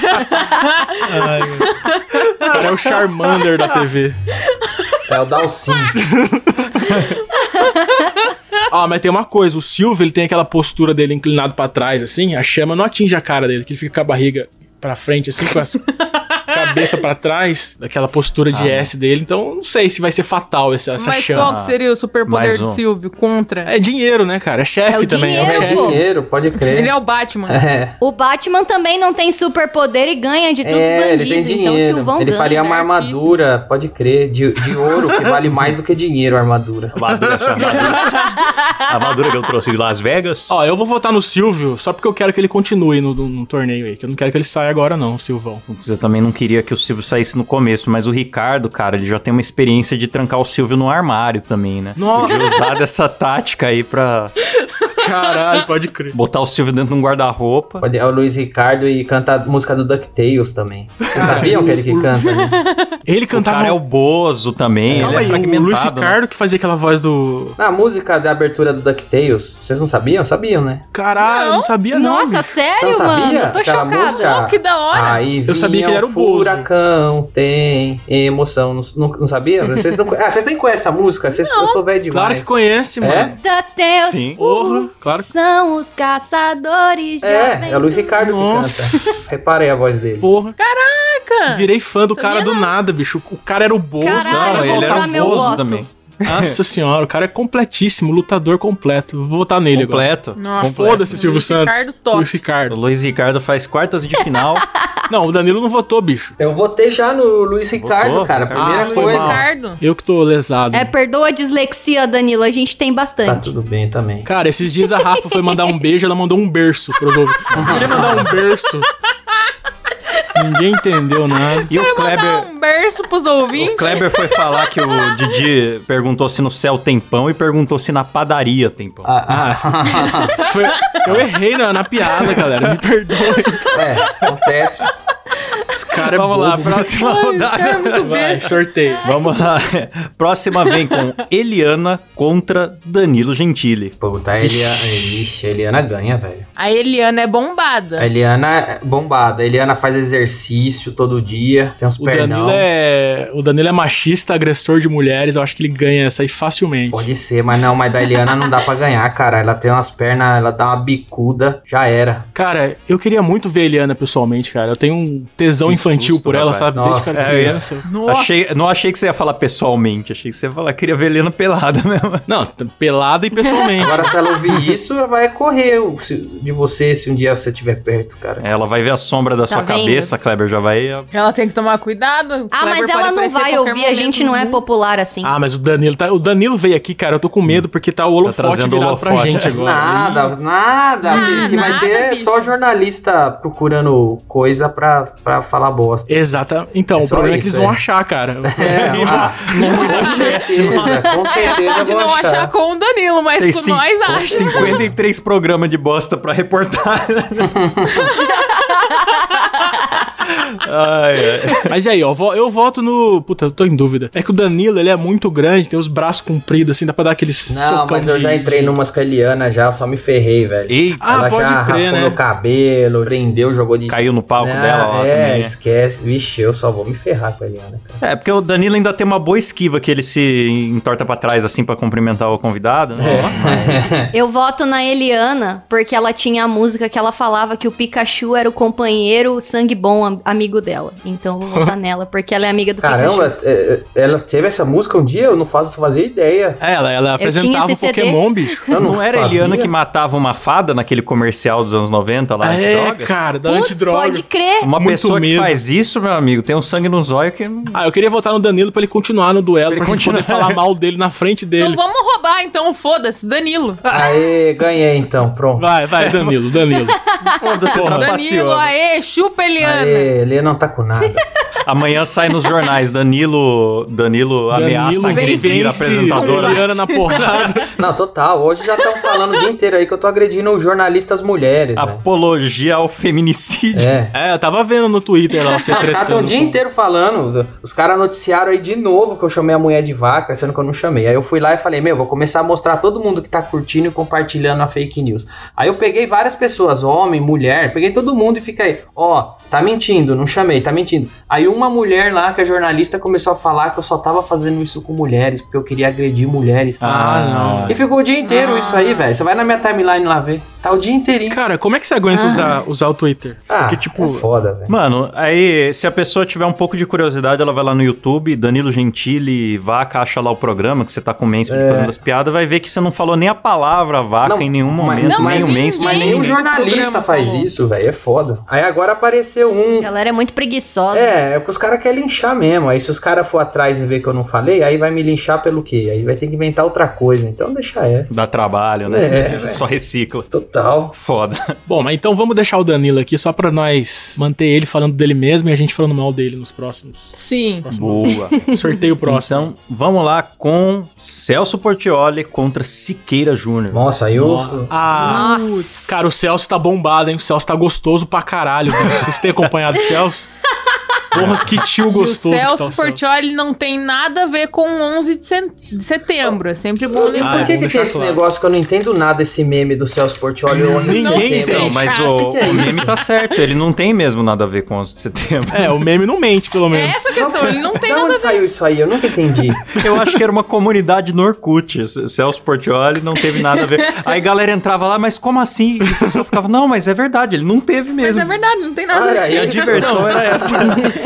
Speaker 2: Ai, o cara é o Charmander da TV.
Speaker 5: É o Dalcin.
Speaker 2: Ah, mas tem uma coisa, o Silvio, ele tem aquela postura dele inclinado pra trás, assim, a chama não atinge a cara dele, que ele fica com a barriga pra frente, assim, com a cabeça pra trás, daquela postura de S dele, então não sei se vai ser fatal essa, essa
Speaker 3: Mas
Speaker 2: chama.
Speaker 3: qual que seria o superpoder
Speaker 1: Mais
Speaker 3: do
Speaker 1: um.
Speaker 3: Silvio contra?
Speaker 2: É dinheiro, né, cara? É chefe
Speaker 4: É o
Speaker 2: também, é
Speaker 4: dinheiro,
Speaker 2: o
Speaker 5: É
Speaker 2: chefe.
Speaker 4: pô.
Speaker 5: dinheiro, pode crer.
Speaker 3: Ele é o Batman.
Speaker 5: É.
Speaker 4: O Batman também não tem superpoder e ganha de todos os
Speaker 5: É, ele tem
Speaker 4: bandidos. Então o
Speaker 5: dinheiro.
Speaker 4: Silvão
Speaker 5: ele
Speaker 4: ganha.
Speaker 5: faria uma armadura, pode crer, de, de ouro, que vale mais do que dinheiro a armadura.
Speaker 1: Armadura, armadura que eu trouxe de Las Vegas.
Speaker 2: Ó, eu vou votar no Silvio só porque eu quero que ele continue no, no- no torneio aí, que eu não quero que ele saia agora não, o Silvão.
Speaker 1: Putz, Eu também não queria que o Silvio saísse no começo, mas o Ricardo, cara, ele já tem uma experiência de trancar o Silvio no armário também, né?
Speaker 2: Nossa.
Speaker 1: Podia usar dessa tática aí pra
Speaker 2: Caralho, pode crer.
Speaker 1: botar o Silvio dentro de um guarda-roupa.
Speaker 5: Pode, é o Luiz Ricardo e canta a música do DuckTales também. Vocês sabiam que ele que canta, né?
Speaker 2: Ele
Speaker 1: O
Speaker 2: cantava...
Speaker 1: cara é o Bozo também,
Speaker 2: Calma
Speaker 1: ele é
Speaker 2: aí, o Luiz
Speaker 1: né?
Speaker 2: Ricardo que fazia aquela voz do...
Speaker 5: Na música da abertura do DuckTales, vocês não sabiam? Sabiam, né?
Speaker 2: Caralho, eu não sabia não.
Speaker 4: Nossa,
Speaker 2: bicho.
Speaker 4: sério,
Speaker 5: não
Speaker 4: mano?
Speaker 5: sabia?
Speaker 4: Eu tô
Speaker 5: Aquela
Speaker 4: chocada.
Speaker 5: música?
Speaker 3: Oh, que da hora.
Speaker 5: Aí
Speaker 2: Eu sabia que ele era o
Speaker 5: um
Speaker 2: Bozo.
Speaker 5: furacão, tem emoção. Não, não, não sabia? Vocês não, ah, vocês nem conhecem essa música? Vocês, eu sou velho demais.
Speaker 2: Claro que conhece,
Speaker 5: É?
Speaker 2: mano.
Speaker 4: DuckTales
Speaker 1: Sim.
Speaker 2: Porra, claro
Speaker 4: são os caçadores de
Speaker 5: É, é o Luiz Ricardo
Speaker 2: Nossa.
Speaker 5: que canta. Reparei a voz dele.
Speaker 2: Porra.
Speaker 3: Caraca.
Speaker 2: Virei fã do
Speaker 3: Sabia
Speaker 2: cara do
Speaker 3: não.
Speaker 2: nada, bicho. O cara era o Bozo.
Speaker 4: Caralho,
Speaker 2: cara.
Speaker 4: eu vou
Speaker 1: ele era o Bozo também.
Speaker 2: Nossa senhora, o cara é completíssimo, lutador completo. Vou votar nele agora.
Speaker 1: Completo.
Speaker 3: Nossa.
Speaker 1: completo.
Speaker 2: Foda-se, Silvio
Speaker 3: Luiz
Speaker 2: Santos.
Speaker 3: Ricardo top.
Speaker 2: Luiz
Speaker 1: O
Speaker 2: Ricardo.
Speaker 1: Luiz Ricardo faz quartas de final.
Speaker 2: Não, o Danilo não votou, bicho.
Speaker 5: Eu votei já no Luiz Ricardo,
Speaker 1: Votou?
Speaker 5: cara. Primeira
Speaker 2: Ah, foi
Speaker 5: coisa.
Speaker 3: Ricardo.
Speaker 2: Eu que tô lesado.
Speaker 4: É, perdoa a dislexia, Danilo. A gente tem
Speaker 5: Tá
Speaker 4: bastante.
Speaker 5: tudo bem também.
Speaker 2: Cara, esses dias a Rafa foi mandar um beijo, ela mandou um berço pros ouvintes. Eu queria mandar um berço. Ninguém entendeu nada.
Speaker 1: E o Kleber.
Speaker 3: um berço pros
Speaker 1: O
Speaker 3: ouvintes.
Speaker 1: Kleber foi falar que o Didi perguntou se no céu tem pão e perguntou se na padaria tem pão.
Speaker 5: Ah,
Speaker 2: Foi- eu errei na, na piada, galera. Me perdoe.
Speaker 5: é, acontece.
Speaker 2: Os caras
Speaker 1: Vamos
Speaker 2: é
Speaker 1: lá, próxima rodada.
Speaker 2: Vai, sorteio.
Speaker 1: Vamos lá. Próxima vem com Eliana contra Danilo Gentili.
Speaker 5: Puta, a Eliana. Ixi, a Eliana ganha, velho.
Speaker 3: A Eliana é bombada.
Speaker 5: A Eliana é bombada. A Eliana faz exercício todo dia, tem uns
Speaker 2: O
Speaker 5: pernão.
Speaker 2: Danilo, é, o Danilo é machista, agressor de mulheres. Eu acho que ele ganha essa aí facilmente.
Speaker 5: Pode ser, mas não, mas da Eliana não dá pra ganhar, cara. Ela tem umas pernas, ela dá uma bicuda, já era.
Speaker 2: Cara, eu queria muito ver a Eliana pessoalmente, cara. Eu tenho um tesão infantil por ela, sabe?
Speaker 5: Nossa,
Speaker 2: Desde que
Speaker 1: é,
Speaker 2: criança.
Speaker 3: Nossa.
Speaker 1: Achei, não achei que você ia falar pessoalmente, achei que você ia falar que queria ver Eliana pelada mesmo.
Speaker 2: Não, pelada e pessoalmente.
Speaker 5: Agora, se ela ouvir isso, ela vai correr de você se um dia você estiver perto, cara.
Speaker 1: Ela vai ver a sombra da sua
Speaker 4: vendo?
Speaker 1: cabeça, Kleber, já vai.
Speaker 3: Ela tem que tomar cuidado.
Speaker 4: Ah,
Speaker 3: Kleber
Speaker 4: mas ela não vai ouvir. A gente não é
Speaker 3: mundo.
Speaker 4: popular assim.
Speaker 2: Ah, mas o Danilo tá. O Danilo veio aqui, cara. Eu tô com medo porque tá o holofote
Speaker 1: trazendo o
Speaker 2: virado pra
Speaker 1: holofote.
Speaker 2: gente agora.
Speaker 5: Nada, nada.
Speaker 3: Ah,
Speaker 5: O que vai
Speaker 3: nada,
Speaker 5: ter é
Speaker 3: bicho.
Speaker 5: só jornalista procurando coisa pra, pra falar bosta.
Speaker 2: Exata. Então,
Speaker 5: É
Speaker 2: o problema é que
Speaker 5: isso,
Speaker 2: eles vão
Speaker 5: é.
Speaker 2: achar, cara.
Speaker 5: É, ah, com certeza, com certeza
Speaker 3: Pode
Speaker 5: vão
Speaker 3: não achar com o Danilo, mas
Speaker 1: Tem
Speaker 3: com nós acha.
Speaker 1: 53 programas de bosta pra reportar. Ai, ai.
Speaker 2: Mas e aí, ó, eu voto no. Puta, eu tô em dúvida. É que o Danilo, ele é muito grande, tem os braços compridos, assim, dá pra dar aquele
Speaker 5: Não,
Speaker 2: socão
Speaker 5: mas eu
Speaker 2: de-
Speaker 5: já entrei
Speaker 2: de-
Speaker 5: numas com a Eliana já, só me ferrei, velho.
Speaker 1: Eita,
Speaker 2: Ah,
Speaker 5: Ela
Speaker 2: pode
Speaker 5: já
Speaker 2: crer,
Speaker 5: raspou
Speaker 2: né?
Speaker 5: meu cabelo, prendeu, jogou de...
Speaker 1: Caiu no palco
Speaker 5: Não,
Speaker 1: dela lá
Speaker 5: É,
Speaker 1: também.
Speaker 5: esquece. Vixe, eu só vou me ferrar com a Eliana, cara.
Speaker 1: É, porque o Danilo ainda tem uma boa esquiva que ele se entorta pra trás assim pra cumprimentar o convidado, né?
Speaker 4: Eu voto na Eliana, porque ela tinha a música que ela falava que o Pikachu era o companheiro sangue bom am- amigo dela. Então eu vou votar nela, porque ela é amiga do
Speaker 5: Caramba,
Speaker 4: Pikachu.
Speaker 5: é, é, ela teve essa música um dia? Eu não faço fazia ideia.
Speaker 2: É, ela, ela apresentava o. Pokémon, bicho.
Speaker 5: Eu
Speaker 1: Não, era a
Speaker 5: sabia.
Speaker 1: Eliana que matava uma fada naquele comercial dos anos 90 lá?
Speaker 2: é, cara, da
Speaker 4: Putz,
Speaker 2: antidroga.
Speaker 4: pode crer.
Speaker 1: Uma
Speaker 2: Muito
Speaker 1: pessoa que
Speaker 2: medo.
Speaker 1: faz isso, meu amigo, tem um sangue no zóio que. não-
Speaker 2: Ah, eu queria votar no Danilo pra ele continuar no duelo,
Speaker 1: Pra
Speaker 2: pra,
Speaker 1: ele
Speaker 2: gente poder
Speaker 1: continuar.
Speaker 2: falar mal dele na frente dele.
Speaker 3: Então vamos roubar, então, foda-se, Danilo.
Speaker 5: Aê, ganhei então, pronto.
Speaker 2: Vai, vai, Danilo, Danilo.
Speaker 1: Foda-se,
Speaker 2: Porra.
Speaker 3: Danilo, aê, chupa Eliana.
Speaker 5: Aê, Eliana não tá com nada.
Speaker 1: Amanhã sai nos jornais, Danilo, Danilo, ameaça
Speaker 2: Danilo
Speaker 1: agredir a apresentadora.
Speaker 2: Eliana na porrada.
Speaker 5: Não, total. Hoje já estão falando o dia inteiro aí que eu tô agredindo jornalistas mulheres, né?
Speaker 1: Apologia ao feminicídio.
Speaker 5: É.
Speaker 2: É, eu tava vendo no Twitter lá, você
Speaker 5: os caras estão o dia inteiro falando. Os caras noticiaram aí de novo que eu chamei a mulher de vaca, sendo que eu não chamei. Aí eu fui lá e falei, meu, vou começar a mostrar todo mundo que tá curtindo e compartilhando a fake news. Aí eu peguei várias pessoas, homem, mulher, peguei todo mundo e fiquei, ó, tá mentindo, não chamei, tá mentindo. Aí uma mulher lá, que é jornalista, começou a falar que eu só tava fazendo isso com mulheres, porque eu queria agredir mulheres.
Speaker 1: Ah, não.
Speaker 5: E ficou o dia inteiro isso aí, velho. Você vai na minha timeline lá ver. Tá o dia inteirinho.
Speaker 2: Cara, como é que você aguenta
Speaker 4: Ah.
Speaker 2: usar, usar o Twitter?
Speaker 5: Ah,
Speaker 2: Porque, tipo,
Speaker 5: é foda, velho.
Speaker 1: Mano, aí se a pessoa tiver um pouco de curiosidade, ela vai lá no YouTube, Danilo Gentili, vaca, acha lá o programa que você tá com o Mansfield
Speaker 5: É.
Speaker 1: fazendo as piadas, vai ver que você não falou nem a palavra vaca
Speaker 5: Não,
Speaker 1: em nenhum
Speaker 5: mas-
Speaker 1: momento,
Speaker 3: Não,
Speaker 1: nem o Mansfield.
Speaker 5: Mas nenhum
Speaker 3: Ninguém
Speaker 5: jornalista faz
Speaker 3: falou.
Speaker 5: isso, velho. É foda. Aí agora apareceu um.
Speaker 4: A galera é muito preguiçosa.
Speaker 5: É, é que os caras querem linchar mesmo. Aí se os caras for atrás e ver que eu não falei, aí vai me linchar pelo quê? Aí vai ter que inventar outra coisa. Então deixa essa.
Speaker 1: Dá trabalho, né?
Speaker 5: É.
Speaker 1: Só recicla.
Speaker 5: Total.
Speaker 1: Foda.
Speaker 2: Bom, mas então vamos deixar o Danilo aqui só pra nós manter ele falando dele mesmo e a gente falando mal dele nos próximos.
Speaker 3: Sim.
Speaker 1: Boa.
Speaker 2: Sorteio próximo.
Speaker 1: Então, vamos lá com Celso Portioli contra Siqueira Júnior.
Speaker 5: Nossa, aí eu.
Speaker 2: Nossa. Ah,
Speaker 4: Nossa.
Speaker 2: cara, o Celso tá bombado, hein? O Celso tá gostoso pra caralho. bicho. Vocês têm acompanhado o Celso? Porra, que tio
Speaker 3: E o
Speaker 2: gostoso que tá
Speaker 3: Celso
Speaker 2: o Celso.
Speaker 3: Portioli não tem nada a ver com 11 de, setembro. É sempre bom lembrar.
Speaker 2: Ah,
Speaker 5: por que,
Speaker 2: vamos
Speaker 5: que
Speaker 2: deixar
Speaker 5: tem esse
Speaker 2: claro.
Speaker 5: negócio que eu não entendo nada esse meme do Celso Portioli 11 de
Speaker 2: Ninguém
Speaker 5: setembro?
Speaker 2: tem.
Speaker 1: Não, mas o,
Speaker 5: que que é
Speaker 1: o meme tá certo, ele não tem mesmo nada a ver com 11 de setembro.
Speaker 2: É, o meme não mente, pelo
Speaker 3: É
Speaker 2: menos.
Speaker 3: essa a questão, ele não tem
Speaker 5: Da
Speaker 3: nada a
Speaker 5: onde
Speaker 3: ver.
Speaker 5: saiu isso aí? Eu nunca entendi.
Speaker 1: Eu acho que era uma comunidade no Orkut. Celso Portioli não teve nada a ver. Aí a galera entrava lá, mas como assim? E o pessoal ficava, não, mas é verdade, ele não teve
Speaker 3: Mas
Speaker 1: mesmo.
Speaker 3: é verdade, não tem nada a ver.
Speaker 1: E a diversão era essa.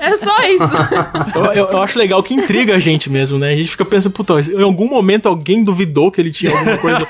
Speaker 3: É só isso.
Speaker 2: Eu, eu- eu acho legal que intriga a gente mesmo, né? A gente fica pensando, puta, em algum momento alguém duvidou que ele tinha alguma coisa.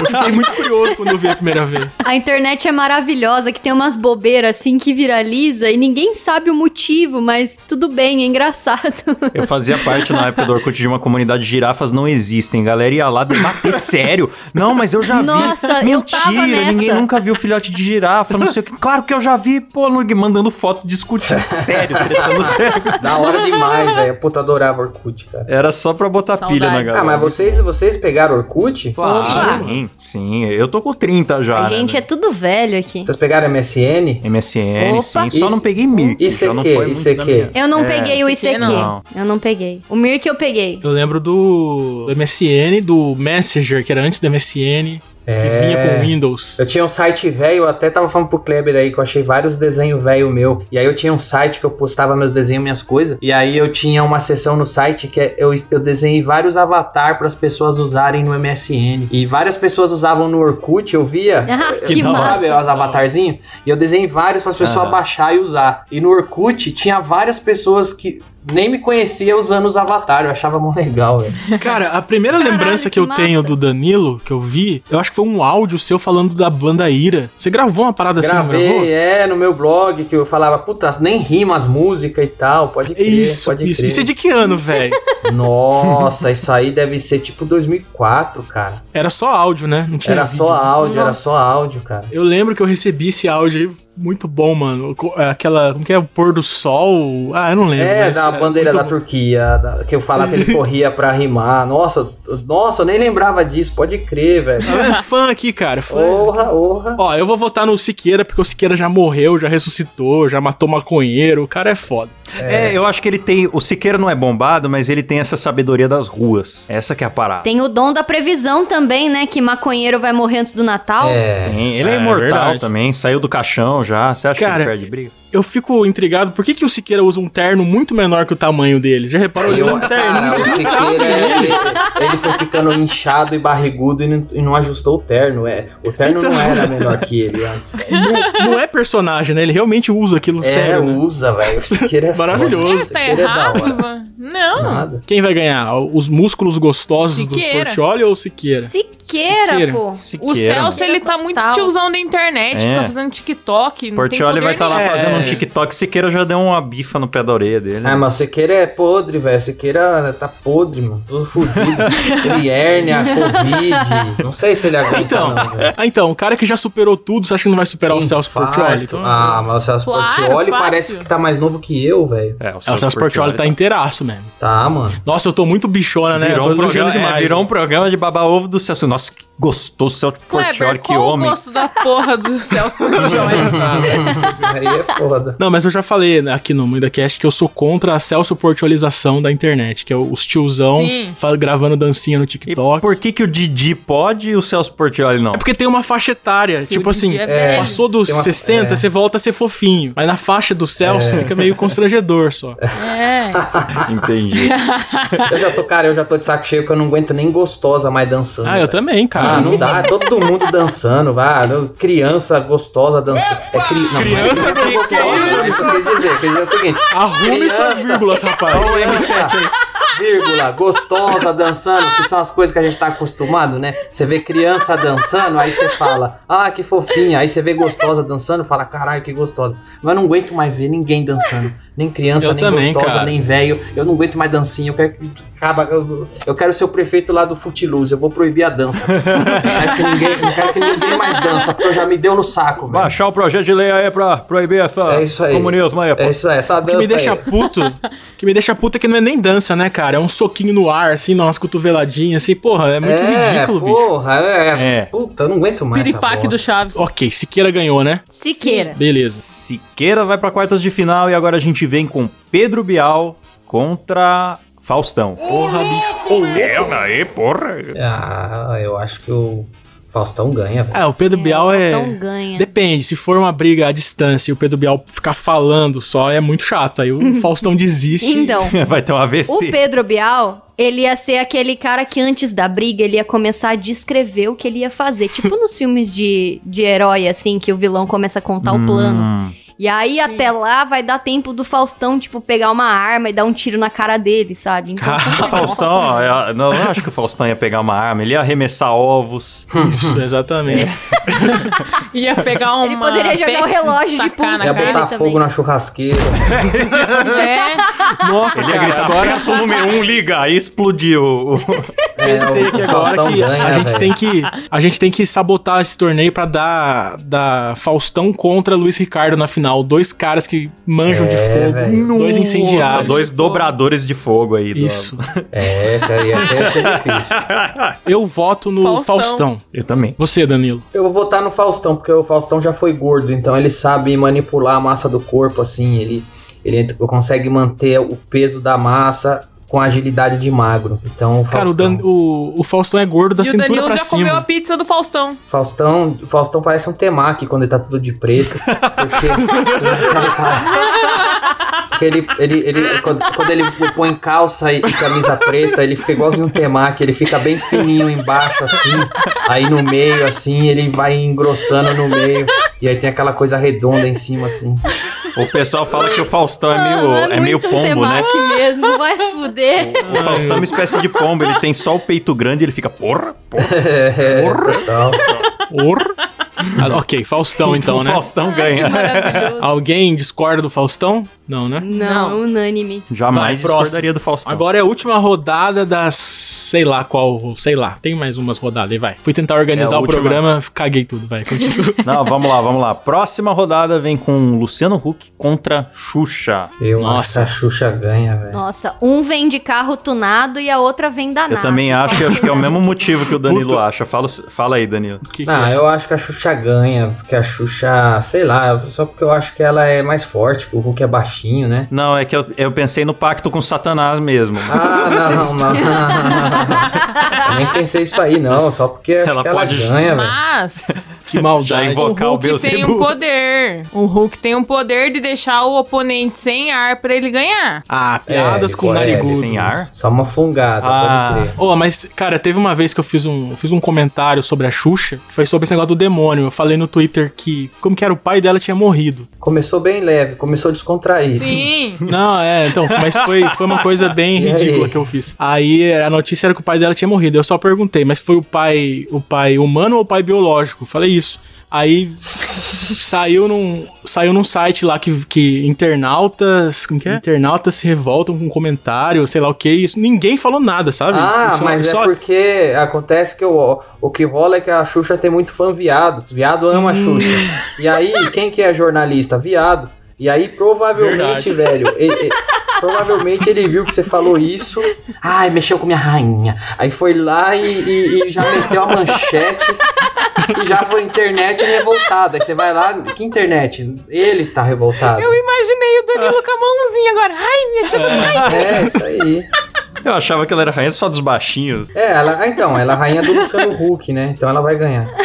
Speaker 2: Eu fiquei muito curioso quando eu vi a primeira vez.
Speaker 4: A internet é maravilhosa, que tem umas bobeiras assim que viraliza e ninguém sabe o motivo, mas tudo bem, é engraçado.
Speaker 1: Eu fazia parte na época do Orkut de uma comunidade de girafas não existem. A galera ia lá debater sério. Não, mas eu já vi.
Speaker 4: Nossa, eu tava
Speaker 1: Mentira,
Speaker 4: nessa.
Speaker 1: ninguém nunca viu filhote de girafa, não sei o que. Claro que eu já vi, pô, mandando foto discutindo sério, sério.
Speaker 5: Da hora demais, velho. Puta, adorava Orkut, cara.
Speaker 1: Era só pra botar
Speaker 3: Saudade.
Speaker 1: pilha na galera.
Speaker 5: Ah, mas vocês, vocês pegaram Orkut?
Speaker 1: Claro, sim, sim. Eu tô com 30 já.
Speaker 4: a gente
Speaker 1: né?
Speaker 4: é tudo velho aqui.
Speaker 5: Vocês pegaram MSN?
Speaker 1: MSN,
Speaker 4: Opa.
Speaker 1: sim. Só
Speaker 5: Isso-
Speaker 1: não peguei Mirk.
Speaker 5: ICQ,
Speaker 1: já não foi
Speaker 5: ICQ.
Speaker 4: Eu não
Speaker 1: É,
Speaker 4: peguei o
Speaker 3: ICQ
Speaker 4: ICQ.
Speaker 1: não.
Speaker 4: Eu não peguei. O Mirk eu peguei.
Speaker 2: Eu lembro do, do MSN, do Messenger, que era antes do MSN, que
Speaker 5: É.
Speaker 2: vinha com Windows.
Speaker 5: Eu tinha um site velho, eu até tava falando pro Kleber aí que eu achei vários desenhos velho meu. E aí eu tinha um site que eu postava meus desenhos, minhas coisas. E aí eu tinha uma seção no site que é- eu, eu desenhei vários avatar para as pessoas usarem no MSN. E várias pessoas usavam no Orkut, eu via.
Speaker 4: Ah,
Speaker 5: eu-
Speaker 4: que
Speaker 5: eu-
Speaker 4: massa.
Speaker 5: Sabe, os avatarzinhos? E eu desenhei vários para as pessoas
Speaker 1: Aham.
Speaker 5: baixar e usar. E no Orkut tinha várias pessoas que nem me conhecia usando os avatares. Eu achava mó legal, velho.
Speaker 2: Cara, a primeira
Speaker 4: Caralho,
Speaker 2: lembrança que,
Speaker 4: que
Speaker 2: eu
Speaker 4: massa.
Speaker 2: tenho do Danilo, que eu vi, eu acho que foi um áudio seu falando da banda Ira. Você gravou uma parada assim, não gravou?
Speaker 5: Gravei, é, no meu blog, que eu falava, puta, nem rima as músicas e tal, pode crer,
Speaker 2: Isso,
Speaker 5: pode
Speaker 2: isso.
Speaker 5: crer.
Speaker 2: Isso é de que ano, velho?
Speaker 5: Nossa, isso aí deve ser tipo 2004, cara.
Speaker 2: Era só áudio, né? Não tinha
Speaker 5: Era
Speaker 2: vídeo.
Speaker 5: só áudio, era
Speaker 4: Nossa.
Speaker 5: só áudio, cara.
Speaker 2: Eu lembro que eu recebi esse áudio aí. Muito bom, mano. É Aquela. Como que é? O pôr do sol? Ah, eu não lembro.
Speaker 5: É, da bandeira
Speaker 2: muito
Speaker 5: da
Speaker 2: bom.
Speaker 5: Turquia, da- que eu falava que ele corria pra rimar. Nossa, nossa, eu nem lembrava disso, pode crer, velho.
Speaker 2: É fã aqui, cara. Fã.
Speaker 5: Porra, porra.
Speaker 2: Ó, eu vou votar no Siqueira, porque o Siqueira já morreu, já ressuscitou, já matou maconheiro. O cara é foda.
Speaker 1: É, eu acho que ele tem. O Siqueira não é bombado, mas ele tem essa sabedoria das ruas. Essa que é a parada.
Speaker 4: Tem o dom da previsão também, né? Que maconheiro vai morrer antes do Natal.
Speaker 5: É.
Speaker 1: Tem, Ele é,
Speaker 2: É,
Speaker 1: imortal
Speaker 2: verdade.
Speaker 1: também, saiu do caixão já. Você acha
Speaker 2: Cara,
Speaker 1: que ele perde briga?
Speaker 2: Eu fico intrigado, por que, que o Siqueira usa um terno muito menor que o tamanho dele? Já reparou? Ele usa um terno,
Speaker 5: cara, o Siqueira, ele, ele foi ficando inchado e barrigudo e não, e não ajustou o terno. É. O terno
Speaker 2: Então-
Speaker 5: não era menor que ele antes.
Speaker 2: não, não é personagem, né? Ele realmente usa aquilo
Speaker 5: É,
Speaker 2: sério, né?
Speaker 5: usa, velho. O Siqueira é
Speaker 2: Maravilhoso.
Speaker 5: foda. O
Speaker 3: Tá
Speaker 5: é da
Speaker 3: errado,
Speaker 5: hora.
Speaker 3: Ivan? Não.
Speaker 5: Nada.
Speaker 2: Quem vai ganhar? Os músculos gostosos
Speaker 3: Siqueira.
Speaker 2: do Portioli ou o Siqueira?
Speaker 4: Siqueira,
Speaker 2: Siqueira.
Speaker 4: pô.
Speaker 3: O
Speaker 1: Siqueira,
Speaker 3: Celso,
Speaker 1: mano.
Speaker 3: ele tá muito tiozão da internet,
Speaker 1: É.
Speaker 3: fica fazendo TikTok.
Speaker 1: Portioli vai estar lá
Speaker 3: nenhum.
Speaker 2: nenhum.
Speaker 1: fazendo um
Speaker 2: É.
Speaker 1: TikTok. Siqueira já deu uma bifa no pé da orelha dele.
Speaker 5: Ah, mas o Siqueira é podre, velho. O Siqueira tá podre, mano. Todo fudido. Ele hérnia, Covid. Não sei se ele aguenta,
Speaker 2: Então,
Speaker 5: não, velho.
Speaker 2: ah, então, o cara que já superou tudo, você acha que não vai superar o Celso
Speaker 5: Infarto.
Speaker 2: Portioli? Então,
Speaker 5: Ah, mas o Celso
Speaker 3: Claro,
Speaker 5: Portioli
Speaker 3: fácil.
Speaker 5: parece que tá mais novo que eu, velho.
Speaker 1: É,
Speaker 2: é, o Celso Portioli tá inteiraço mesmo.
Speaker 5: Tá, mano.
Speaker 2: Nossa, eu tô muito bichona, né?
Speaker 1: Virou
Speaker 2: eu
Speaker 1: um, programa,
Speaker 2: demais.
Speaker 1: é, virou um programa de baba-ovo do Celso. Nossa, que gostoso o Celso Portioli,
Speaker 3: Kleber,
Speaker 1: que homem.
Speaker 3: o gosto da porra do Celso Portioli?
Speaker 5: Aí é foda.
Speaker 2: Não, mas eu já falei né, aqui no MuidaCast que eu sou contra a Celso Portiolização da internet, que é os tiozão gravando dancinha no
Speaker 1: E
Speaker 2: TikTok.
Speaker 1: por que, que o Didi pode e o Celso Portioli não?
Speaker 2: É porque tem uma faixa etária.
Speaker 3: Que
Speaker 2: tipo assim,
Speaker 3: é
Speaker 2: passou dos
Speaker 5: uma-
Speaker 2: 60,
Speaker 5: é.
Speaker 2: você volta a ser fofinho. Mas na faixa do Celso fica meio constrangedor só.
Speaker 3: É.
Speaker 1: Entendi.
Speaker 5: Eu já tô, cara, eu já tô de saco cheio que eu não aguento nem gostosa mais dançando.
Speaker 2: Ah, eu também, cara.
Speaker 5: Ah, não dá, todo mundo dançando, vai. não- Criança gostosa dançando. É cri... não,
Speaker 2: Criança
Speaker 5: mas
Speaker 2: gostosa.
Speaker 5: Isso quer dizer, quer dizer o seguinte.
Speaker 2: Arrume suas vírgulas, rapaz.
Speaker 5: Olha o R7 aí. Vírgula, gostosa dançando, que são as coisas que a gente tá acostumado, né? Você vê criança dançando, aí você fala, ah, que fofinha. Aí você vê gostosa dançando, fala, caralho, que gostosa. Mas eu não aguento mais ver ninguém dançando. Nem criança,
Speaker 2: Eu
Speaker 5: nem
Speaker 2: também,
Speaker 5: gostosa,
Speaker 2: cara.
Speaker 5: nem velho. Eu não aguento mais dancinha. Eu quero acaba. Eu, eu quero ser o prefeito lá do Footloose. Eu vou proibir a dança. Não quero que ninguém, não quero que ninguém mais dança, porque eu já me deu no saco, velho.
Speaker 1: Baixar o projeto de lei aí pra proibir essa
Speaker 5: É isso aí.
Speaker 1: comunismo aí, pô.
Speaker 5: É isso aí, essa
Speaker 2: O que me
Speaker 5: dança
Speaker 2: deixa
Speaker 5: aí.
Speaker 2: puto, o que me deixa puto é que não é nem dança, né, cara? É um soquinho no ar, assim, umas cotoveladinhas, assim, porra, é muito
Speaker 5: é,
Speaker 2: ridículo, bicho.
Speaker 5: porra, é,
Speaker 1: É.
Speaker 5: Puta, eu não aguento mais. essa
Speaker 3: Piripaque do Chaves.
Speaker 2: Ok, Siqueira ganhou, né?
Speaker 4: Siqueira.
Speaker 2: Beleza.
Speaker 1: Siqueira vai pra quartas de final e agora a gente vem com Pedro Bial contra Faustão.
Speaker 2: Porra, bicho.
Speaker 1: É, aí, porra.
Speaker 5: Ah, eu acho que o Faustão ganha, velho.
Speaker 2: Ah, o Pedro Bial é.
Speaker 4: Faustão ganha.
Speaker 2: Depende, se for uma briga à distância e o Pedro Bial ficar falando só, é muito chato. Aí o Faustão desiste.
Speaker 4: Então,
Speaker 1: Vai ter um AVC.
Speaker 4: o Pedro Bial, ele ia ser aquele cara que antes da briga, ele ia começar a descrever o que ele ia fazer. Tipo nos filmes de, de herói, assim, que o vilão começa a contar o plano. E aí, até lá, vai dar tempo do Faustão, tipo, pegar uma arma e dar um tiro na cara dele, sabe? Então,
Speaker 1: O Faustão, ó, eu, não, eu acho que o Faustão ia pegar uma arma, ele ia arremessar ovos.
Speaker 2: Isso, exatamente.
Speaker 3: Ia pegar uma.
Speaker 4: Ele poderia jogar o
Speaker 3: Pepsi,
Speaker 4: relógio de pulso
Speaker 3: na
Speaker 5: Ia
Speaker 4: dele
Speaker 5: botar
Speaker 4: também.
Speaker 5: fogo na churrasqueira.
Speaker 3: É.
Speaker 2: Nossa,
Speaker 1: Ele ia gritar,
Speaker 2: agora
Speaker 1: o número um, liga, aí explodiu.
Speaker 2: pensei
Speaker 5: É,
Speaker 2: aqui
Speaker 5: o
Speaker 2: agora
Speaker 5: Faustão
Speaker 2: que
Speaker 5: ganha,
Speaker 2: a gente
Speaker 5: velho.
Speaker 2: tem que a gente tem que sabotar esse torneio pra dar, dar Faustão contra Luiz Ricardo na final. Dois caras que manjam de
Speaker 5: É,
Speaker 2: fogo,
Speaker 5: velho.
Speaker 2: dois
Speaker 1: Nossa,
Speaker 2: incendiários.
Speaker 1: dois dobradores de fogo aí. do-
Speaker 2: Isso.
Speaker 5: É, essa aí essa ia ser difícil.
Speaker 2: Eu voto no
Speaker 3: Faustão.
Speaker 2: Faustão.
Speaker 1: Eu também.
Speaker 2: Você, Danilo.
Speaker 5: Eu vou votar no Faustão, porque o Faustão já foi gordo, então ele sabe manipular a massa do corpo, assim, ele, ele consegue manter o peso da massa com agilidade de magro. Então, o
Speaker 2: Cara, o,
Speaker 5: Faustão,
Speaker 2: Dan- o, o Faustão é gordo da
Speaker 3: e o
Speaker 2: cintura
Speaker 3: Danilo
Speaker 2: pra
Speaker 3: já comeu a
Speaker 2: cima.
Speaker 3: pizza do Faustão.
Speaker 5: Faustão, o Faustão parece um temaki quando ele tá tudo de preto, porque... Porque ele, ele, ele quando, quando ele põe calça e camisa preta, ele fica igualzinho um temaki, ele fica bem fininho embaixo, assim, aí no meio, assim, ele vai engrossando no meio, e aí tem aquela coisa redonda em cima, assim.
Speaker 1: O pessoal fala que o Faustão é meio,
Speaker 4: Mano,
Speaker 1: é meio
Speaker 4: muito
Speaker 1: pombo, né?
Speaker 4: mesmo, vai se fuder.
Speaker 1: O Faustão é uma espécie de pombo, ele tem só o peito grande e ele fica, porra, porra.
Speaker 5: É, total.
Speaker 2: Or. Ah, ok, Faustão então,
Speaker 1: o
Speaker 2: né?
Speaker 1: Faustão
Speaker 3: Ai, que
Speaker 1: ganha.
Speaker 3: maravilhoso.
Speaker 2: Alguém discorda do Faustão? Não, né?
Speaker 4: Não,
Speaker 3: Não.
Speaker 4: unânime.
Speaker 1: Jamais
Speaker 2: Vai,
Speaker 1: discordaria do Faustão.
Speaker 2: Agora é a última rodada das. Sei lá qual. Sei lá. Tem mais umas rodadas aí, vai. Fui tentar organizar
Speaker 1: É
Speaker 2: o
Speaker 1: última.
Speaker 2: programa, caguei tudo, vai. Continua.
Speaker 1: Não, vamos lá, vamos lá. Próxima rodada vem com Luciano Huck contra Xuxa.
Speaker 5: Eu
Speaker 2: Nossa.
Speaker 5: acho que a Xuxa ganha, velho.
Speaker 4: Nossa, um vem de carro tunado e a outra vem da
Speaker 1: Eu também acho, e acho que é o mesmo motivo que o Danilo
Speaker 2: Puta.
Speaker 1: acha. Fala, fala aí, Danilo.
Speaker 2: Que que
Speaker 5: Não,
Speaker 2: é?
Speaker 5: eu acho que a Xuxa ganha, porque a Xuxa, sei lá, só porque eu acho que ela é mais forte, que o Hulk é baixinho, né?
Speaker 1: Não, é que eu, eu pensei no pacto com Satanás mesmo.
Speaker 5: Ah, não, não, não. Eu nem pensei isso aí, não, só porque acho
Speaker 1: Ela
Speaker 5: que ela
Speaker 1: pode-
Speaker 5: ganha, velho.
Speaker 3: Mas
Speaker 2: Que maldade.
Speaker 1: Já
Speaker 3: o
Speaker 1: Invocar o
Speaker 3: Hulk tem
Speaker 1: Beelzebub.
Speaker 3: um poder. O Hulk tem um poder de deixar o oponente sem ar pra ele ganhar.
Speaker 2: Ah, piadas
Speaker 5: É,
Speaker 2: com narigudo.
Speaker 1: Sem ar?
Speaker 5: Só uma fungada,
Speaker 1: Ah.
Speaker 5: pode crer.
Speaker 2: Ô, mas, cara, teve uma vez que eu fiz um, eu fiz um comentário sobre a Xuxa, que foi sobre esse negócio do demônio. Eu falei no Twitter que, como que era, o pai dela tinha morrido.
Speaker 5: Começou bem leve, começou descontraído.
Speaker 3: Sim.
Speaker 2: Não, é, então, mas foi, foi uma coisa bem ridícula que eu fiz. Aí a notícia era que o pai dela tinha morrido. Eu só perguntei, mas foi o pai, o pai humano ou o pai biológico? Falei isso. Aí saiu num, saiu num site lá que, que internautas, como que é? Internautas se revoltam com comentário, sei lá o que, isso. Ninguém falou nada, sabe?
Speaker 5: Ah,
Speaker 2: Só-
Speaker 5: mas
Speaker 2: só-
Speaker 5: é porque acontece que o, o que rola é que a Xuxa tem muito fã viado. Viado ama a Xuxa. E aí, quem que é jornalista? Viado. E aí, provavelmente,
Speaker 2: Verdade.
Speaker 5: velho, ele- ele- provavelmente ele viu que você falou isso. Ai, mexeu com minha rainha. Aí foi lá e, e- e já meteu a manchete. E foi internet revoltada. Aí você vai lá, que internet? Ele tá revoltado.
Speaker 3: Eu imaginei o Danilo com a mãozinha agora. Ai, minha mãe.
Speaker 5: É, isso aí.
Speaker 1: Eu achava que ela era rainha só dos baixinhos.
Speaker 5: É, ela, ah, então, ela é a rainha do Luciano Huck, né? Então ela vai ganhar.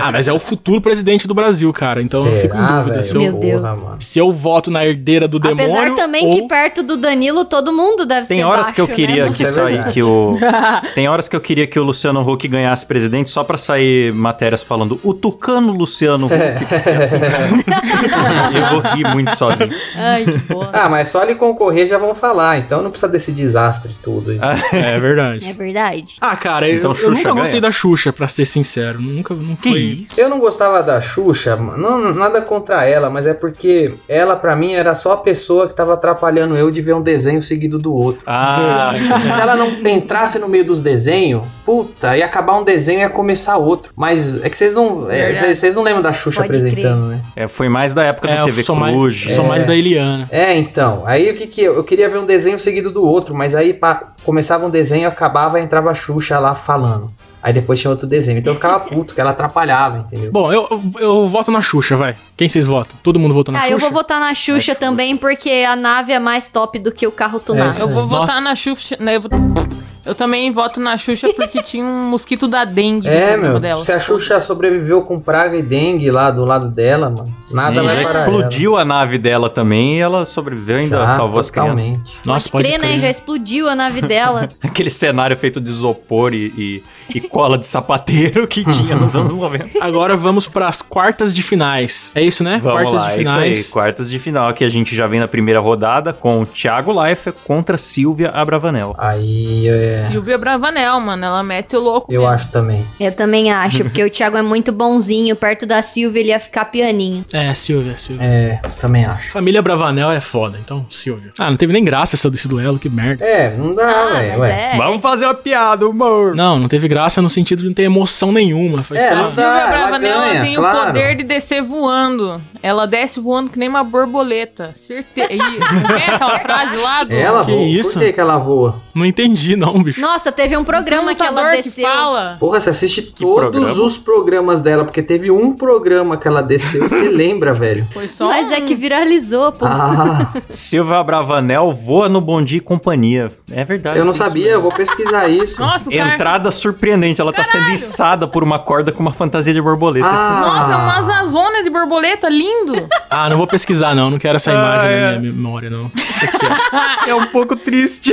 Speaker 2: Ah, mas é o futuro presidente do Brasil, cara. Então eu fico em
Speaker 5: Será,
Speaker 2: dúvida. Se eu,
Speaker 4: Meu Deus.
Speaker 5: mano.
Speaker 2: se eu voto na herdeira do demônio.
Speaker 4: Apesar também
Speaker 2: ou...
Speaker 4: que perto do Danilo todo mundo deve
Speaker 1: Tem
Speaker 4: ser
Speaker 1: horas que eu
Speaker 4: baixo,
Speaker 1: queria
Speaker 4: né?
Speaker 1: que
Speaker 5: Isso é
Speaker 1: sair que o Tem horas que eu queria que o Luciano Huck ganhasse presidente só pra sair matérias falando o tucano Luciano Huck, assim, eu vou rir muito sozinho.
Speaker 4: Ai, que porra.
Speaker 5: Ah, mas só ele concorrer já vão falar, então não precisa desse desastre todo. aí.
Speaker 2: É verdade.
Speaker 4: É verdade.
Speaker 2: Ah, cara,
Speaker 1: Então
Speaker 2: eu, eu nunca
Speaker 1: ganha?
Speaker 2: gostei da Xuxa, pra ser sincero. Nunca não
Speaker 1: Que
Speaker 2: foi.
Speaker 1: isso?
Speaker 5: Eu não gostava da Xuxa, não, nada contra ela, mas é porque ela pra mim era só a pessoa que tava atrapalhando eu de ver um desenho seguido do outro.
Speaker 1: Ah,
Speaker 5: Se ela não entrasse no meio dos desenhos, puta, ia acabar um desenho e ia começar outro. Mas é que vocês não, é, vocês não lembram da Xuxa
Speaker 4: Pode
Speaker 5: apresentando, né?
Speaker 1: é, foi mais da época
Speaker 2: É,
Speaker 1: do
Speaker 2: eu
Speaker 1: TV
Speaker 2: sou mais,
Speaker 1: Cruz.
Speaker 2: sou
Speaker 5: É.
Speaker 2: mais da Eliana.
Speaker 5: É, então. Aí o que que eu, eu queria ver um desenho seguido do outro, mas aí pá, começava um desenho, acabava e entrava a Xuxa lá falando. Aí depois tinha outro desenho. Então eu ficava puto, que ela atrapalhava, entendeu?
Speaker 2: Bom, eu, eu, eu voto na Xuxa, vai. Quem vocês votam? Todo mundo votou na
Speaker 4: Ah,
Speaker 2: Xuxa?
Speaker 4: eu vou votar na Xuxa
Speaker 1: Xuxa.
Speaker 4: também, porque a nave é mais top do que o carro
Speaker 5: É
Speaker 4: tunado.
Speaker 5: isso
Speaker 3: Eu vou
Speaker 2: Nossa.
Speaker 3: votar na Xuxa. né, Eu, vou- eu também voto na Xuxa porque tinha um mosquito da dengue
Speaker 5: É, meu.
Speaker 3: dela.
Speaker 5: Se a Xuxa sobreviveu com praga e dengue lá do lado dela, mano, nada
Speaker 1: E
Speaker 5: vai
Speaker 1: já explodiu a nave dela também e ela sobreviveu e
Speaker 5: ela.
Speaker 1: ainda
Speaker 5: Já,
Speaker 1: salvou as crianças.
Speaker 5: totalmente.
Speaker 2: Nossa,
Speaker 4: Pode
Speaker 2: pode
Speaker 4: crer, né? Já explodiu a nave dela.
Speaker 1: Aquele cenário feito de isopor e, e- e cola de sapateiro que tinha nos anos 90.
Speaker 2: Agora vamos pras quartas de finais. É isso, né?
Speaker 1: Vamos
Speaker 2: quartas
Speaker 1: lá,
Speaker 2: de
Speaker 1: é isso
Speaker 2: finais.
Speaker 1: aí. Quartas de final que a gente já vem na primeira rodada com o Thiago Leifert contra Silvia Abravanel.
Speaker 5: Aí é.
Speaker 3: Silvia Bravanel, mano. Ela mete o louco.
Speaker 5: Eu
Speaker 3: mesmo.
Speaker 5: acho também.
Speaker 4: Eu também acho, porque o Thiago é muito bonzinho. Perto da Silvia ele ia ficar pianinho.
Speaker 2: É, Silvia, Silvia.
Speaker 5: É, também acho.
Speaker 2: Família Bravanel é foda, então Silvia. Ah, não teve nem graça essa desse duelo, que merda.
Speaker 5: É, não dá,
Speaker 4: Ah,
Speaker 5: velho.
Speaker 4: mas
Speaker 5: ué.
Speaker 4: é.
Speaker 1: Vamos fazer uma piada, humor!
Speaker 2: Não, não teve graça no sentido de não ter emoção nenhuma. Foi
Speaker 5: É,
Speaker 2: só...
Speaker 5: não
Speaker 3: Silvia
Speaker 5: ela
Speaker 3: Bravanel
Speaker 5: ganha,
Speaker 3: tem
Speaker 5: claro.
Speaker 3: o poder de descer voando. Ela desce voando que nem uma borboleta. Certeza. Tem aquela frase lá do.
Speaker 5: Ela
Speaker 2: Que
Speaker 5: voa.
Speaker 2: isso?
Speaker 5: Por que, que ela voa?
Speaker 2: Não entendi, não, bicho.
Speaker 4: Nossa, teve um programa que ela
Speaker 3: lutador que
Speaker 4: desceu.
Speaker 3: fala.
Speaker 5: Porra, você assiste todos
Speaker 1: programa?
Speaker 5: os programas dela, porque teve um programa que ela desceu, você lembra, velho?
Speaker 3: Foi só.
Speaker 4: Mas é
Speaker 3: um-
Speaker 4: que viralizou, pô.
Speaker 5: Ah,
Speaker 1: Silvia Abravanel voa no Bom Dia e Companhia. É verdade.
Speaker 5: eu não sabia, eu vou pesquisar isso.
Speaker 3: Nossa, o cara.
Speaker 1: Entrada surpreendente, ela tá sendo
Speaker 3: Caralho.
Speaker 1: içada por uma corda com uma fantasia de borboleta.
Speaker 5: Ah.
Speaker 3: Nossa, é uma zazona de borboleta, lindo.
Speaker 2: Ah, não vou pesquisar, não. Não quero essa
Speaker 1: Ah,
Speaker 2: imagem
Speaker 1: é.
Speaker 2: na minha memória, não.
Speaker 1: É um pouco triste.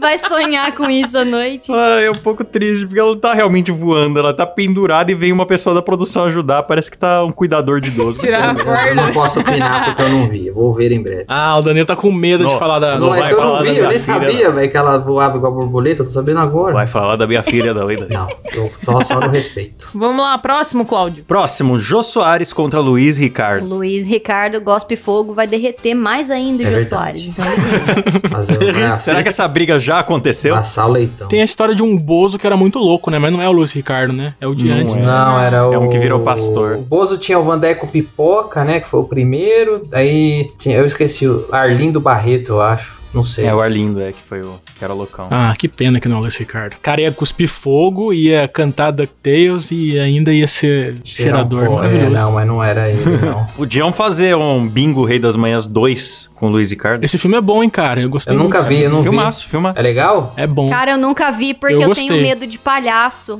Speaker 4: Vai sonhar com isso à noite.
Speaker 1: Ah, é um pouco triste, porque ela não tá realmente voando, ela tá pendurada e vem uma pessoa da produção ajudar, parece que tá um cuidador de idoso.
Speaker 3: Tirar a
Speaker 5: Eu, eu não
Speaker 3: corda.
Speaker 5: posso opinar porque eu não vi. Eu vou ver em breve.
Speaker 2: Ah, o Danilo tá com medo de
Speaker 1: Não,
Speaker 2: falar da.
Speaker 1: não
Speaker 5: Não, é
Speaker 1: vai
Speaker 5: eu
Speaker 1: falar
Speaker 5: não
Speaker 1: da
Speaker 5: vi, eu
Speaker 1: minha
Speaker 5: nem
Speaker 1: filha,
Speaker 5: sabia, velho, que ela voava igual borboleta, tô sabendo agora.
Speaker 1: Vai falar da minha filha da lei da
Speaker 5: Não, eu só, só no respeito.
Speaker 3: Vamos lá, próximo, Cláudio.
Speaker 1: Próximo, Jô Soares contra Luiz Ricardo.
Speaker 4: Luiz Ricardo Gospe Fogo vai derreter mais ainda o
Speaker 5: É
Speaker 4: Jô
Speaker 5: verdade.
Speaker 4: Soares. Então,
Speaker 1: Será que essa briga já aconteceu?
Speaker 5: Passar o leitão.
Speaker 2: Tem a história de um Bozo que era muito louco, né? Mas não é o Luiz Ricardo, né? É o de
Speaker 1: Não
Speaker 2: antes.
Speaker 1: é.
Speaker 2: né?
Speaker 5: Não, era o.
Speaker 1: É um que virou pastor.
Speaker 5: O Bozo tinha o Vandeco Pipoca, né? Que foi o primeiro. Aí tinha, eu esqueci o Arlindo Barreto, eu acho. Não sei.
Speaker 1: É o Arlindo, é, que foi o que era loucão.
Speaker 2: Ah, que pena que não é o Luiz Ricardo. O cara ia cuspir fogo, ia cantar DuckTales e ainda ia ser cheirador.
Speaker 5: Pô,
Speaker 2: Maravilhoso.
Speaker 5: É, não, mas não era ele, não.
Speaker 1: Podiam fazer um Bingo Rei das Manhãs 2 com o Luiz Ricardo.
Speaker 2: Esse filme é bom, hein, cara? Eu gostei
Speaker 5: Eu nunca
Speaker 2: muito.
Speaker 5: vi, eu não
Speaker 1: filmaço, filmaço.
Speaker 5: vi. É legal?
Speaker 2: É bom.
Speaker 4: cara, eu nunca vi porque
Speaker 2: Eu
Speaker 4: eu, tenho medo de palhaço.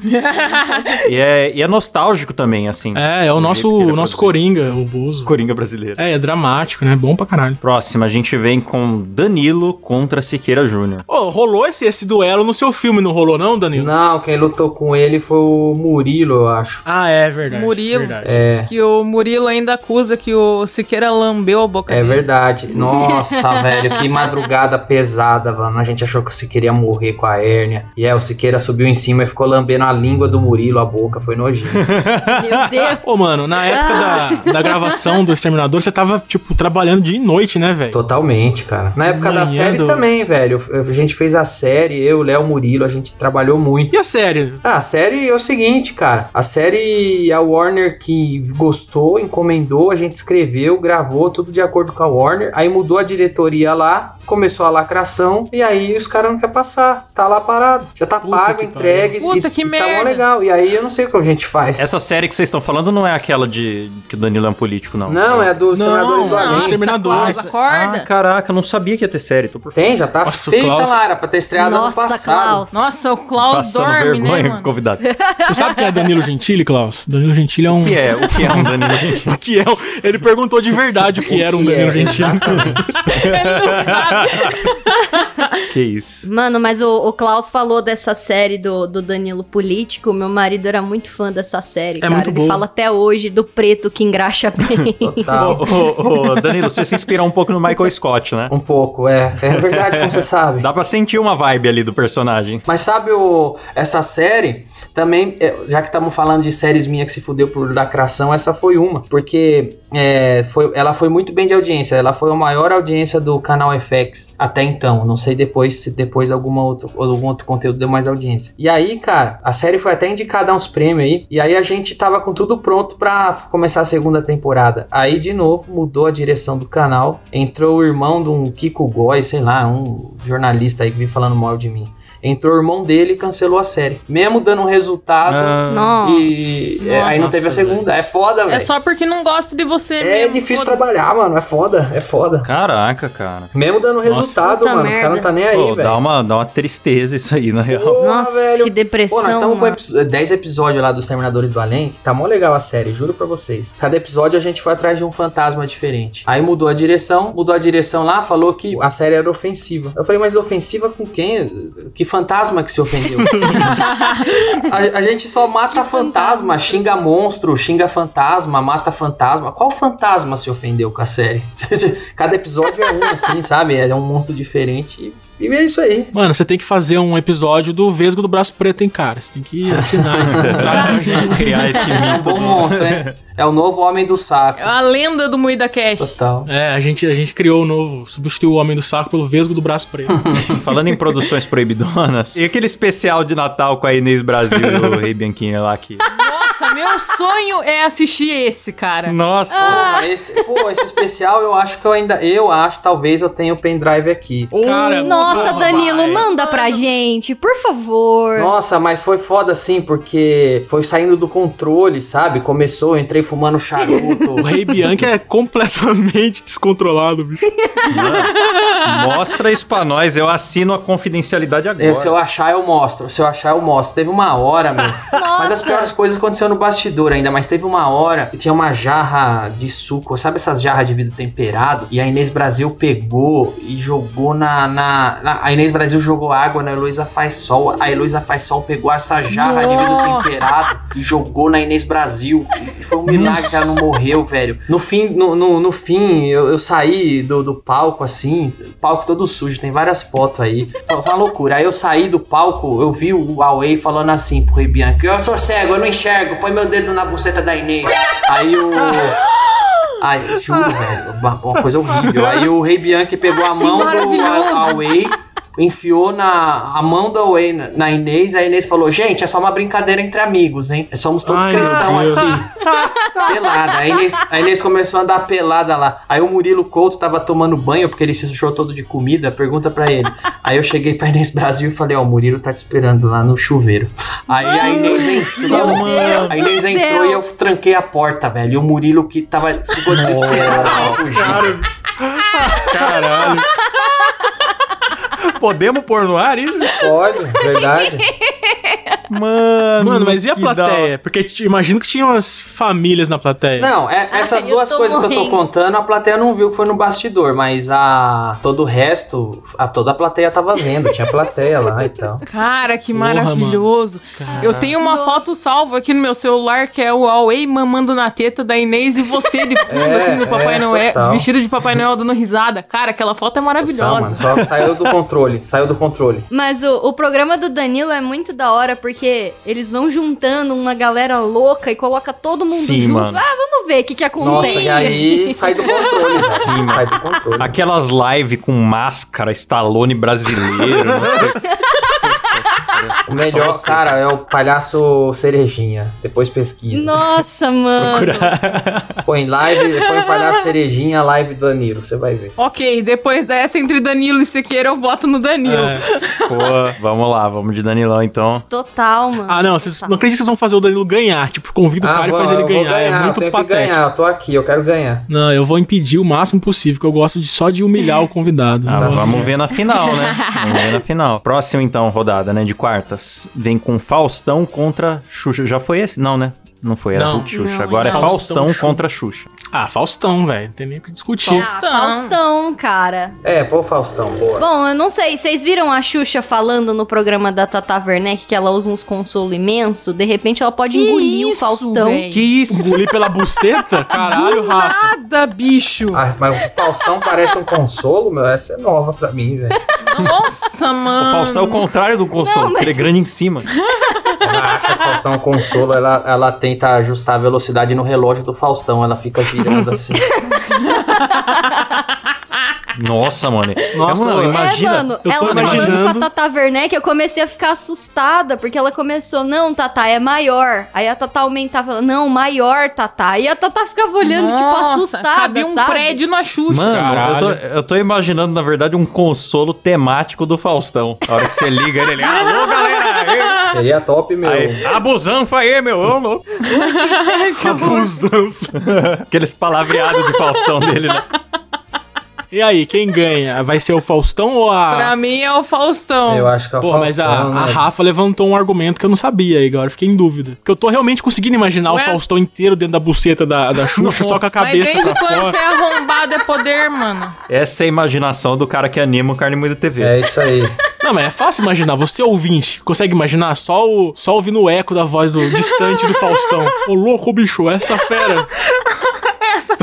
Speaker 1: E é, e é nostálgico também, assim.
Speaker 2: É, é o nosso,
Speaker 1: é
Speaker 2: o nosso. Coringa, o Bozo.
Speaker 1: Coringa brasileiro.
Speaker 2: É, é dramático, né? Bom pra caralho.
Speaker 1: Próxima, a gente vem com Danilo contra Siqueira Júnior.
Speaker 2: Ô, rolou esse, esse duelo no seu filme, não rolou não, Danilo?
Speaker 5: Não, quem lutou com ele foi o Murilo, eu acho.
Speaker 2: Ah, é verdade.
Speaker 3: Murilo.
Speaker 2: Verdade.
Speaker 5: É.
Speaker 3: Que o Murilo ainda acusa que o Siqueira lambeu a boca
Speaker 5: É
Speaker 3: dele.
Speaker 5: verdade. Nossa, velho, que madrugada pesada, mano. A gente achou que o Siqueira ia morrer com a hérnia. E é, o Siqueira subiu em cima e ficou lambendo a língua do Murilo, a boca. Foi nojento.
Speaker 4: Meu Deus.
Speaker 2: Ô, mano, na época da, da gravação do Exterminador, você tava, tipo, trabalhando dia e noite, né, velho?
Speaker 5: Totalmente, cara. Na
Speaker 2: De
Speaker 5: época da
Speaker 2: manhã
Speaker 5: série
Speaker 2: do-
Speaker 5: também, velho. A gente fez a série, eu, Léo Murilo, a gente trabalhou muito.
Speaker 2: E a série?
Speaker 5: Ah, a série é o seguinte, cara. A série, a Warner que gostou, encomendou, a gente escreveu, gravou, tudo de acordo com a Warner. Aí mudou a diretoria lá, começou a lacração, e aí os caras não querem passar. Tá lá parado. Já tá
Speaker 2: Puta
Speaker 5: pago, entregue.
Speaker 3: pariu. Puta
Speaker 5: e,
Speaker 3: que
Speaker 5: e Tá
Speaker 3: merda.
Speaker 5: mó legal. E aí eu não sei o que a gente faz.
Speaker 1: Essa série que vocês estão falando não é aquela de que o Danilo é um político, não.
Speaker 5: Não, é dos
Speaker 2: Não,
Speaker 5: Treinadores do Além.
Speaker 2: Exterminadores.
Speaker 1: Ah, caraca, eu não sabia que ia ter série. Tô por
Speaker 5: Tem, já tá
Speaker 2: Nossa, o
Speaker 5: feita
Speaker 2: Klaus-
Speaker 5: lá, era pra ter estreado
Speaker 4: Nossa,
Speaker 5: ano passado.
Speaker 4: Klaus.
Speaker 3: Nossa, o Klaus
Speaker 1: Passando
Speaker 3: dorme,
Speaker 1: vergonha
Speaker 3: né,
Speaker 1: com o
Speaker 3: mano?
Speaker 1: convidado.
Speaker 2: Você sabe quem é Danilo Gentili, Klaus? Danilo Gentili é um...
Speaker 1: O que é? O que é um Danilo Gentili?
Speaker 2: O que é? Ele perguntou de verdade o que era um
Speaker 5: que
Speaker 2: Danilo
Speaker 5: é,
Speaker 2: Gentili.
Speaker 3: Ele não sabe.
Speaker 1: Que isso?
Speaker 4: Mano, mas o, o Klaus falou dessa série do, do Danilo Político. Meu marido era muito fã dessa série, cara.
Speaker 2: muito
Speaker 4: Ele
Speaker 2: boa.
Speaker 4: fala até hoje do preto que engraxa bem.
Speaker 5: Total.
Speaker 1: Ô, ô, ô, Danilo, você se inspirou um pouco no Michael Scott, né?
Speaker 5: Um pouco, é. É verdade, como você sabe.
Speaker 1: Dá pra sentir uma vibe ali do personagem.
Speaker 5: Mas sabe o, essa série, também, é, já que estamos falando de séries minhas que se fudeu por lacração, essa foi uma. Porque é, foi, ela foi muito bem de audiência. Ela foi a maior audiência do canal FX até então. Não sei depois se depois alguma outro, algum outro conteúdo deu mais audiência. E aí, cara, a série foi até indicada a uns prêmios aí. E aí a gente tava com tudo pronto pra começar a segunda temporada. Aí, de novo, mudou a direção do canal. Entrou o irmão de um Kiko Goy, sei lá, um jornalista aí que vive falando mal de mim. Entrou o irmão dele e cancelou a série. Mesmo dando um resultado.
Speaker 1: Ah,
Speaker 4: Nossa.
Speaker 5: E é, aí não teve a
Speaker 2: Nossa,
Speaker 5: segunda. É foda,
Speaker 3: É
Speaker 5: velho.
Speaker 3: só porque não gosto de você
Speaker 5: É,
Speaker 3: mesmo.
Speaker 5: difícil trabalhar, mano. É foda, é foda.
Speaker 1: Caraca, cara.
Speaker 5: Mesmo dando resultado,
Speaker 4: Puta
Speaker 5: mano. Os caras não
Speaker 4: merda.
Speaker 5: tá nem aí,
Speaker 1: Pô,
Speaker 5: velho.
Speaker 1: dá, uma, dá uma tristeza isso aí, na real.
Speaker 5: Porra,
Speaker 4: Nossa,
Speaker 5: velho.
Speaker 4: que depressão.
Speaker 5: Pô, nós estamos com
Speaker 4: mano.
Speaker 5: epi- 10 episódios lá dos Terminadores do Além, que tá mó legal a série, juro pra vocês. Cada episódio a gente foi atrás de um fantasma diferente. Aí mudou a direção, mudou a direção lá, falou que a série era ofensiva. Eu falei, mas ofensiva com quem? Que fantasma que se ofendeu? a, a gente só mata fantasma, xinga monstro, xinga fantasma, mata fantasma. Qual fantasma se ofendeu com a série? Cada episódio é um, assim, sabe? É um monstro diferente. E, é isso aí.
Speaker 2: Mano, você tem que fazer um episódio do Vesgo do Braço Preto, hein, cara? Você tem que assinar esse contrato. pra.
Speaker 1: Criar esse
Speaker 5: Esse é um
Speaker 1: mito.
Speaker 5: bom monstro, hein? É o novo Homem do Saco.
Speaker 3: É a lenda do Moída Cash.
Speaker 5: Total.
Speaker 2: É, a gente, a gente criou o novo, substituiu o Homem do Saco pelo Vesgo do Braço Preto.
Speaker 1: Falando em produções proibidonas, e aquele especial de Natal com a Inês Brasil e o Rei Bianchini lá que.
Speaker 3: Nossa, meu sonho é assistir esse, cara.
Speaker 1: Nossa!
Speaker 5: Pô, esse, pô, esse especial eu acho que eu ainda. Eu acho, talvez eu tenha o pendrive aqui.
Speaker 2: Cara,
Speaker 4: Nossa, Danilo,
Speaker 2: mas-
Speaker 4: manda pra gente, por favor.
Speaker 5: Nossa, mas foi foda assim, porque foi saindo do controle, sabe? Começou, eu entrei fumando charuto.
Speaker 2: O Rei Bianchi é completamente descontrolado, bicho.
Speaker 1: Mostra isso pra nós, eu assino a confidencialidade agora.
Speaker 5: Eu, se eu achar, eu mostro. Se eu achar, eu mostro. Teve uma hora, meu. Mas as
Speaker 4: Nossa.
Speaker 5: piores coisas aconteceram no bastidor ainda, mas teve uma hora que tinha uma jarra de suco, sabe essas jarras de vidro temperado? E a Inês Brasil pegou e jogou na. na, na- a Inês Brasil jogou água na Heloísa Faz Sol. A Heloísa Faz Sol pegou essa jarra de vidro
Speaker 3: Nossa.
Speaker 5: temperado e jogou na Inês Brasil. E foi um milagre que ela não morreu, velho. No fim, no, no, no fim eu, eu saí do, do palco assim, palco todo sujo, tem várias fotos aí. Foi, foi uma loucura. Aí eu saí do palco, eu vi o Huawei falando assim pro Rei Bianchi: Eu sou cego, eu não enxergo, põe meu dedo na buceta da Inês. Aí o. Ai, juro, velho, uma, uma coisa horrível. Aí o Rei Bianchi pegou a mão do. Huawei, enfiou na a mão do Huawei na, Inês, a Inês falou: Gente, é só uma brincadeira entre amigos, hein? Somos todos
Speaker 2: Ai,
Speaker 5: cristãos aqui. Pelada. A Inês, a Inês começou a andar pelada lá. Aí o Murilo Couto tava tomando banho, porque ele se sujou todo de comida. Pergunta pra ele. Aí eu cheguei pra Inês Brasil e falei: Ó, o Murilo tá te esperando lá no chuveiro. Aí a Inês entrou.
Speaker 4: Deus
Speaker 5: A Inês entrou e eu tranquei a porta, velho. E o Murilo que tava, ficou desesperado.
Speaker 2: Caralho.
Speaker 1: Podemos pôr no ar isso?
Speaker 5: Pode, verdade.
Speaker 1: Mano,
Speaker 2: Mano, mas e a plateia? Porque imagino que tinha umas famílias na plateia.
Speaker 5: Não, é-
Speaker 4: Ai,
Speaker 5: essas
Speaker 4: eu
Speaker 5: duas coisas que eu
Speaker 4: morrendo.
Speaker 5: tô contando, a plateia não viu que foi no bastidor, mas a todo o resto, a toda a plateia tava vendo, tinha plateia lá e tal.
Speaker 3: Cara, que
Speaker 2: Porra,
Speaker 3: maravilhoso.
Speaker 2: Caralho.
Speaker 3: Eu tenho uma foto salva aqui no meu celular que é o Huawei mamando na teta da Inês e você de fundo,
Speaker 5: É,
Speaker 3: assim, do Papai
Speaker 5: é,
Speaker 3: Noel,
Speaker 5: total.
Speaker 3: vestido de Papai Noel dando risada. Cara, aquela foto é maravilhosa.
Speaker 5: mano, só saiu do controle, saiu do controle.
Speaker 4: Mas o, o programa do Danilo é muito da hora, porque eles vão juntando uma galera louca e coloca todo mundo
Speaker 1: Sim,
Speaker 4: junto.
Speaker 1: mano.
Speaker 4: Ah, vamos ver o que, que acontece.
Speaker 5: Nossa, e aí sai do controle.
Speaker 1: Sim,
Speaker 5: sai do controle.
Speaker 1: Aquelas lives com máscara, Stallone brasileiro, não sei.
Speaker 5: O melhor,
Speaker 1: você.
Speaker 5: cara, é o palhaço cerejinha. Depois pesquisa.
Speaker 4: Nossa, mano.
Speaker 5: Põe live, põe palhaço cerejinha, live do Danilo, você vai ver.
Speaker 3: Ok, depois dessa entre Danilo e Siqueira, eu voto no Danilo.
Speaker 2: É.
Speaker 1: Pô, vamos lá, vamos de Danilão então.
Speaker 4: Total, mano.
Speaker 2: Ah, não, vocês não acreditam que vocês vão fazer o Danilo ganhar. Tipo, convida o cara e
Speaker 5: vou-
Speaker 2: faz ele
Speaker 5: Ah, eu vou
Speaker 2: ganhar. é
Speaker 5: eu
Speaker 2: muito
Speaker 5: tenho que
Speaker 2: patético.
Speaker 5: ganhar, eu tô aqui, eu quero ganhar.
Speaker 2: Não, eu vou impedir o máximo possível, que eu gosto de só de humilhar o convidado.
Speaker 1: Ah,
Speaker 2: Não gosto
Speaker 1: vamos
Speaker 2: de-
Speaker 1: ver na final, né? Vamos ver na final. Próximo, então, rodada, né? De quartas. Vem com Faustão contra Xuxa. Já foi esse? Não, né? Não foi, era
Speaker 2: Não.
Speaker 1: Hulk Xuxa.
Speaker 3: Não,
Speaker 1: Agora é
Speaker 2: não.
Speaker 1: Faustão
Speaker 2: Faustão,
Speaker 1: contra Xuxa.
Speaker 2: Ah, Faustão, velho. Não tem nem o que discutir.
Speaker 4: Ah, Faustão, cara.
Speaker 5: É, pô, Faustão, boa.
Speaker 4: Bom, eu não sei, vocês viram a Xuxa falando no programa da Tata Werneck que ela usa uns consolo imenso? De repente ela pode
Speaker 3: Que
Speaker 4: engolir o
Speaker 3: isso,
Speaker 4: Faustão.
Speaker 3: véi?
Speaker 1: Que isso?
Speaker 2: Engolir pela buceta? Caralho, Rafa.
Speaker 3: Nada, bicho.
Speaker 5: Ah, mas o Faustão parece um consolo, meu. Essa é nova pra mim, velho.
Speaker 3: Nossa, mano.
Speaker 1: O Faustão é o contrário do consolo,
Speaker 4: Não,
Speaker 1: ele é grande em cima.
Speaker 5: Ela acha que Faustão é consolo, ela, ela tenta ajustar a velocidade no relógio do Faustão. Ela fica girando assim.
Speaker 1: Nossa, mano.
Speaker 2: Nossa,
Speaker 1: é, mano, imagina.
Speaker 4: É, mano,
Speaker 2: eu tô
Speaker 4: ela falando
Speaker 2: imaginando-
Speaker 4: com a Tata Werneck, eu comecei a ficar assustada, porque ela começou, não, Tata, é maior. Aí a Tata aumentava, falando, não, maior, Tata. E a Tata ficava olhando, tipo,
Speaker 3: Nossa,
Speaker 4: assustada,
Speaker 3: Cabia um
Speaker 4: sabe?
Speaker 3: prédio na Xuxa.
Speaker 1: Mano, eu tô, eu tô imaginando, na verdade, um consolo temático do Faustão. A hora que você liga ele, ele, alô, galera!
Speaker 5: Seria top, meu.
Speaker 1: Aí, abusanfa aí, meu, ô louco.
Speaker 2: Abusança.
Speaker 1: Aqueles palavreados de Faustão dele, né?
Speaker 2: E aí, quem ganha? Vai ser o Faustão ou
Speaker 3: Pra
Speaker 2: a.
Speaker 3: mim é o Faustão.
Speaker 5: Eu acho que é o
Speaker 2: Pô,
Speaker 5: Faustão,
Speaker 2: mas a, a
Speaker 5: né?
Speaker 2: Rafa levantou um argumento que eu não sabia, e agora fiquei em dúvida. Porque eu tô realmente conseguindo imaginar
Speaker 3: Ué?
Speaker 2: o Faustão inteiro dentro da buceta da, da Xuxa, só com a
Speaker 3: Mas
Speaker 2: cabeça
Speaker 3: desde
Speaker 2: pra
Speaker 3: quando
Speaker 2: fora.
Speaker 3: você é arrombado é poder, mano?
Speaker 1: Essa é a imaginação do cara que anima o Carne Moída TV.
Speaker 5: É isso aí.
Speaker 2: Não, mas é fácil imaginar. Você ouvinte, consegue imaginar só, o, só ouvindo o eco da voz do distante do Faustão. Ô louco, bicho, essa fera.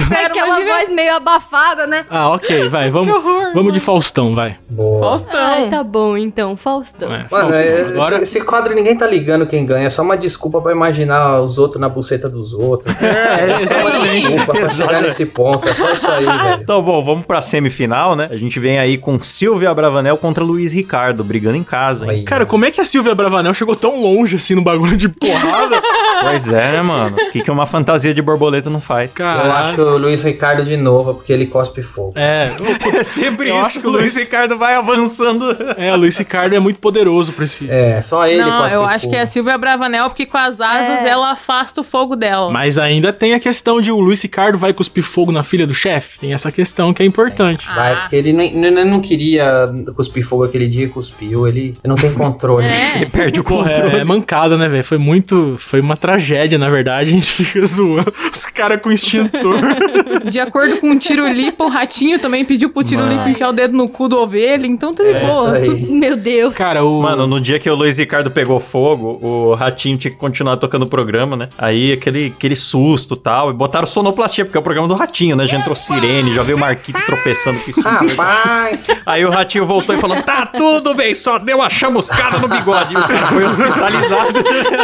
Speaker 3: Fera,
Speaker 4: Aquela
Speaker 3: imagina-
Speaker 4: voz meio abafada, né?
Speaker 2: Ah, ok, vai, vamos,
Speaker 3: Que horror,
Speaker 2: vamos de Faustão, vai.
Speaker 5: Boa.
Speaker 3: Faustão.
Speaker 4: Ai, tá bom, então, Faustão.
Speaker 2: É,
Speaker 5: Mano,
Speaker 2: Faustão.
Speaker 5: é-
Speaker 2: Agora,
Speaker 5: esse, esse quadro ninguém tá ligando quem ganha, é só uma desculpa pra imaginar os outros na buceta dos outros. É, só uma desculpa pra chegar nesse ponto, é só isso aí, velho.
Speaker 1: Então, bom, vamos pra semifinal, né? A gente vem aí com Silvia Bravanel contra Luiz Ricardo, brigando em casa,
Speaker 2: Cara, como é que a Silvia Bravanel chegou tão longe assim no bagulho de porrada?
Speaker 1: Pois é, né, mano? O que, que uma fantasia de borboleta não faz?
Speaker 5: Eu acho que o Luiz Ricardo de novo, porque ele cospe fogo.
Speaker 2: É,
Speaker 1: É sempre
Speaker 2: Eu
Speaker 1: isso
Speaker 2: acho
Speaker 1: que o Luiz Ricardo vai avançando.
Speaker 2: é, o Luiz Ricardo é muito poderoso pra esse.
Speaker 5: É, só ele
Speaker 3: Não,
Speaker 5: cospe
Speaker 3: eu
Speaker 5: fogo.
Speaker 3: acho que é a Silvia Bravanel, porque com as asas
Speaker 4: É.
Speaker 3: ela afasta o fogo dela.
Speaker 2: Mas ainda tem a questão de o Luiz Ricardo vai cuspir fogo na filha do chefe. Tem essa questão que é importante.
Speaker 5: Vai,
Speaker 3: Ah.
Speaker 5: porque ele não, não, não queria cuspir fogo aquele dia e cuspiu, ele não tem controle.
Speaker 3: É.
Speaker 1: Ele perde o controle.
Speaker 2: é, é mancada, né, velho? Foi muito. Foi uma tragédia, na verdade. A gente fica zoando os caras com extintor.
Speaker 3: De acordo com o Tirulipa, o ratinho também pediu pro Tirulipa
Speaker 1: Mano.
Speaker 3: enfiar o dedo no cu do ovelha, então tá de
Speaker 5: É
Speaker 3: boa. Tu-
Speaker 4: Meu Deus.
Speaker 2: Cara, o.
Speaker 1: Mano, no dia que o Luiz Ricardo pegou fogo, o Ratinho tinha que continuar tocando o programa, né? Aí aquele, aquele susto e tal. E botaram sonoplastia, porque é o programa do Ratinho, né? Já entrou sirene, já veio o Marquito tropeçando com isso.
Speaker 5: Rapaz!
Speaker 1: Aí o Ratinho voltou e falou: tá tudo bem, só deu uma chamuscada no bigode. E o cara foi hospitalizado.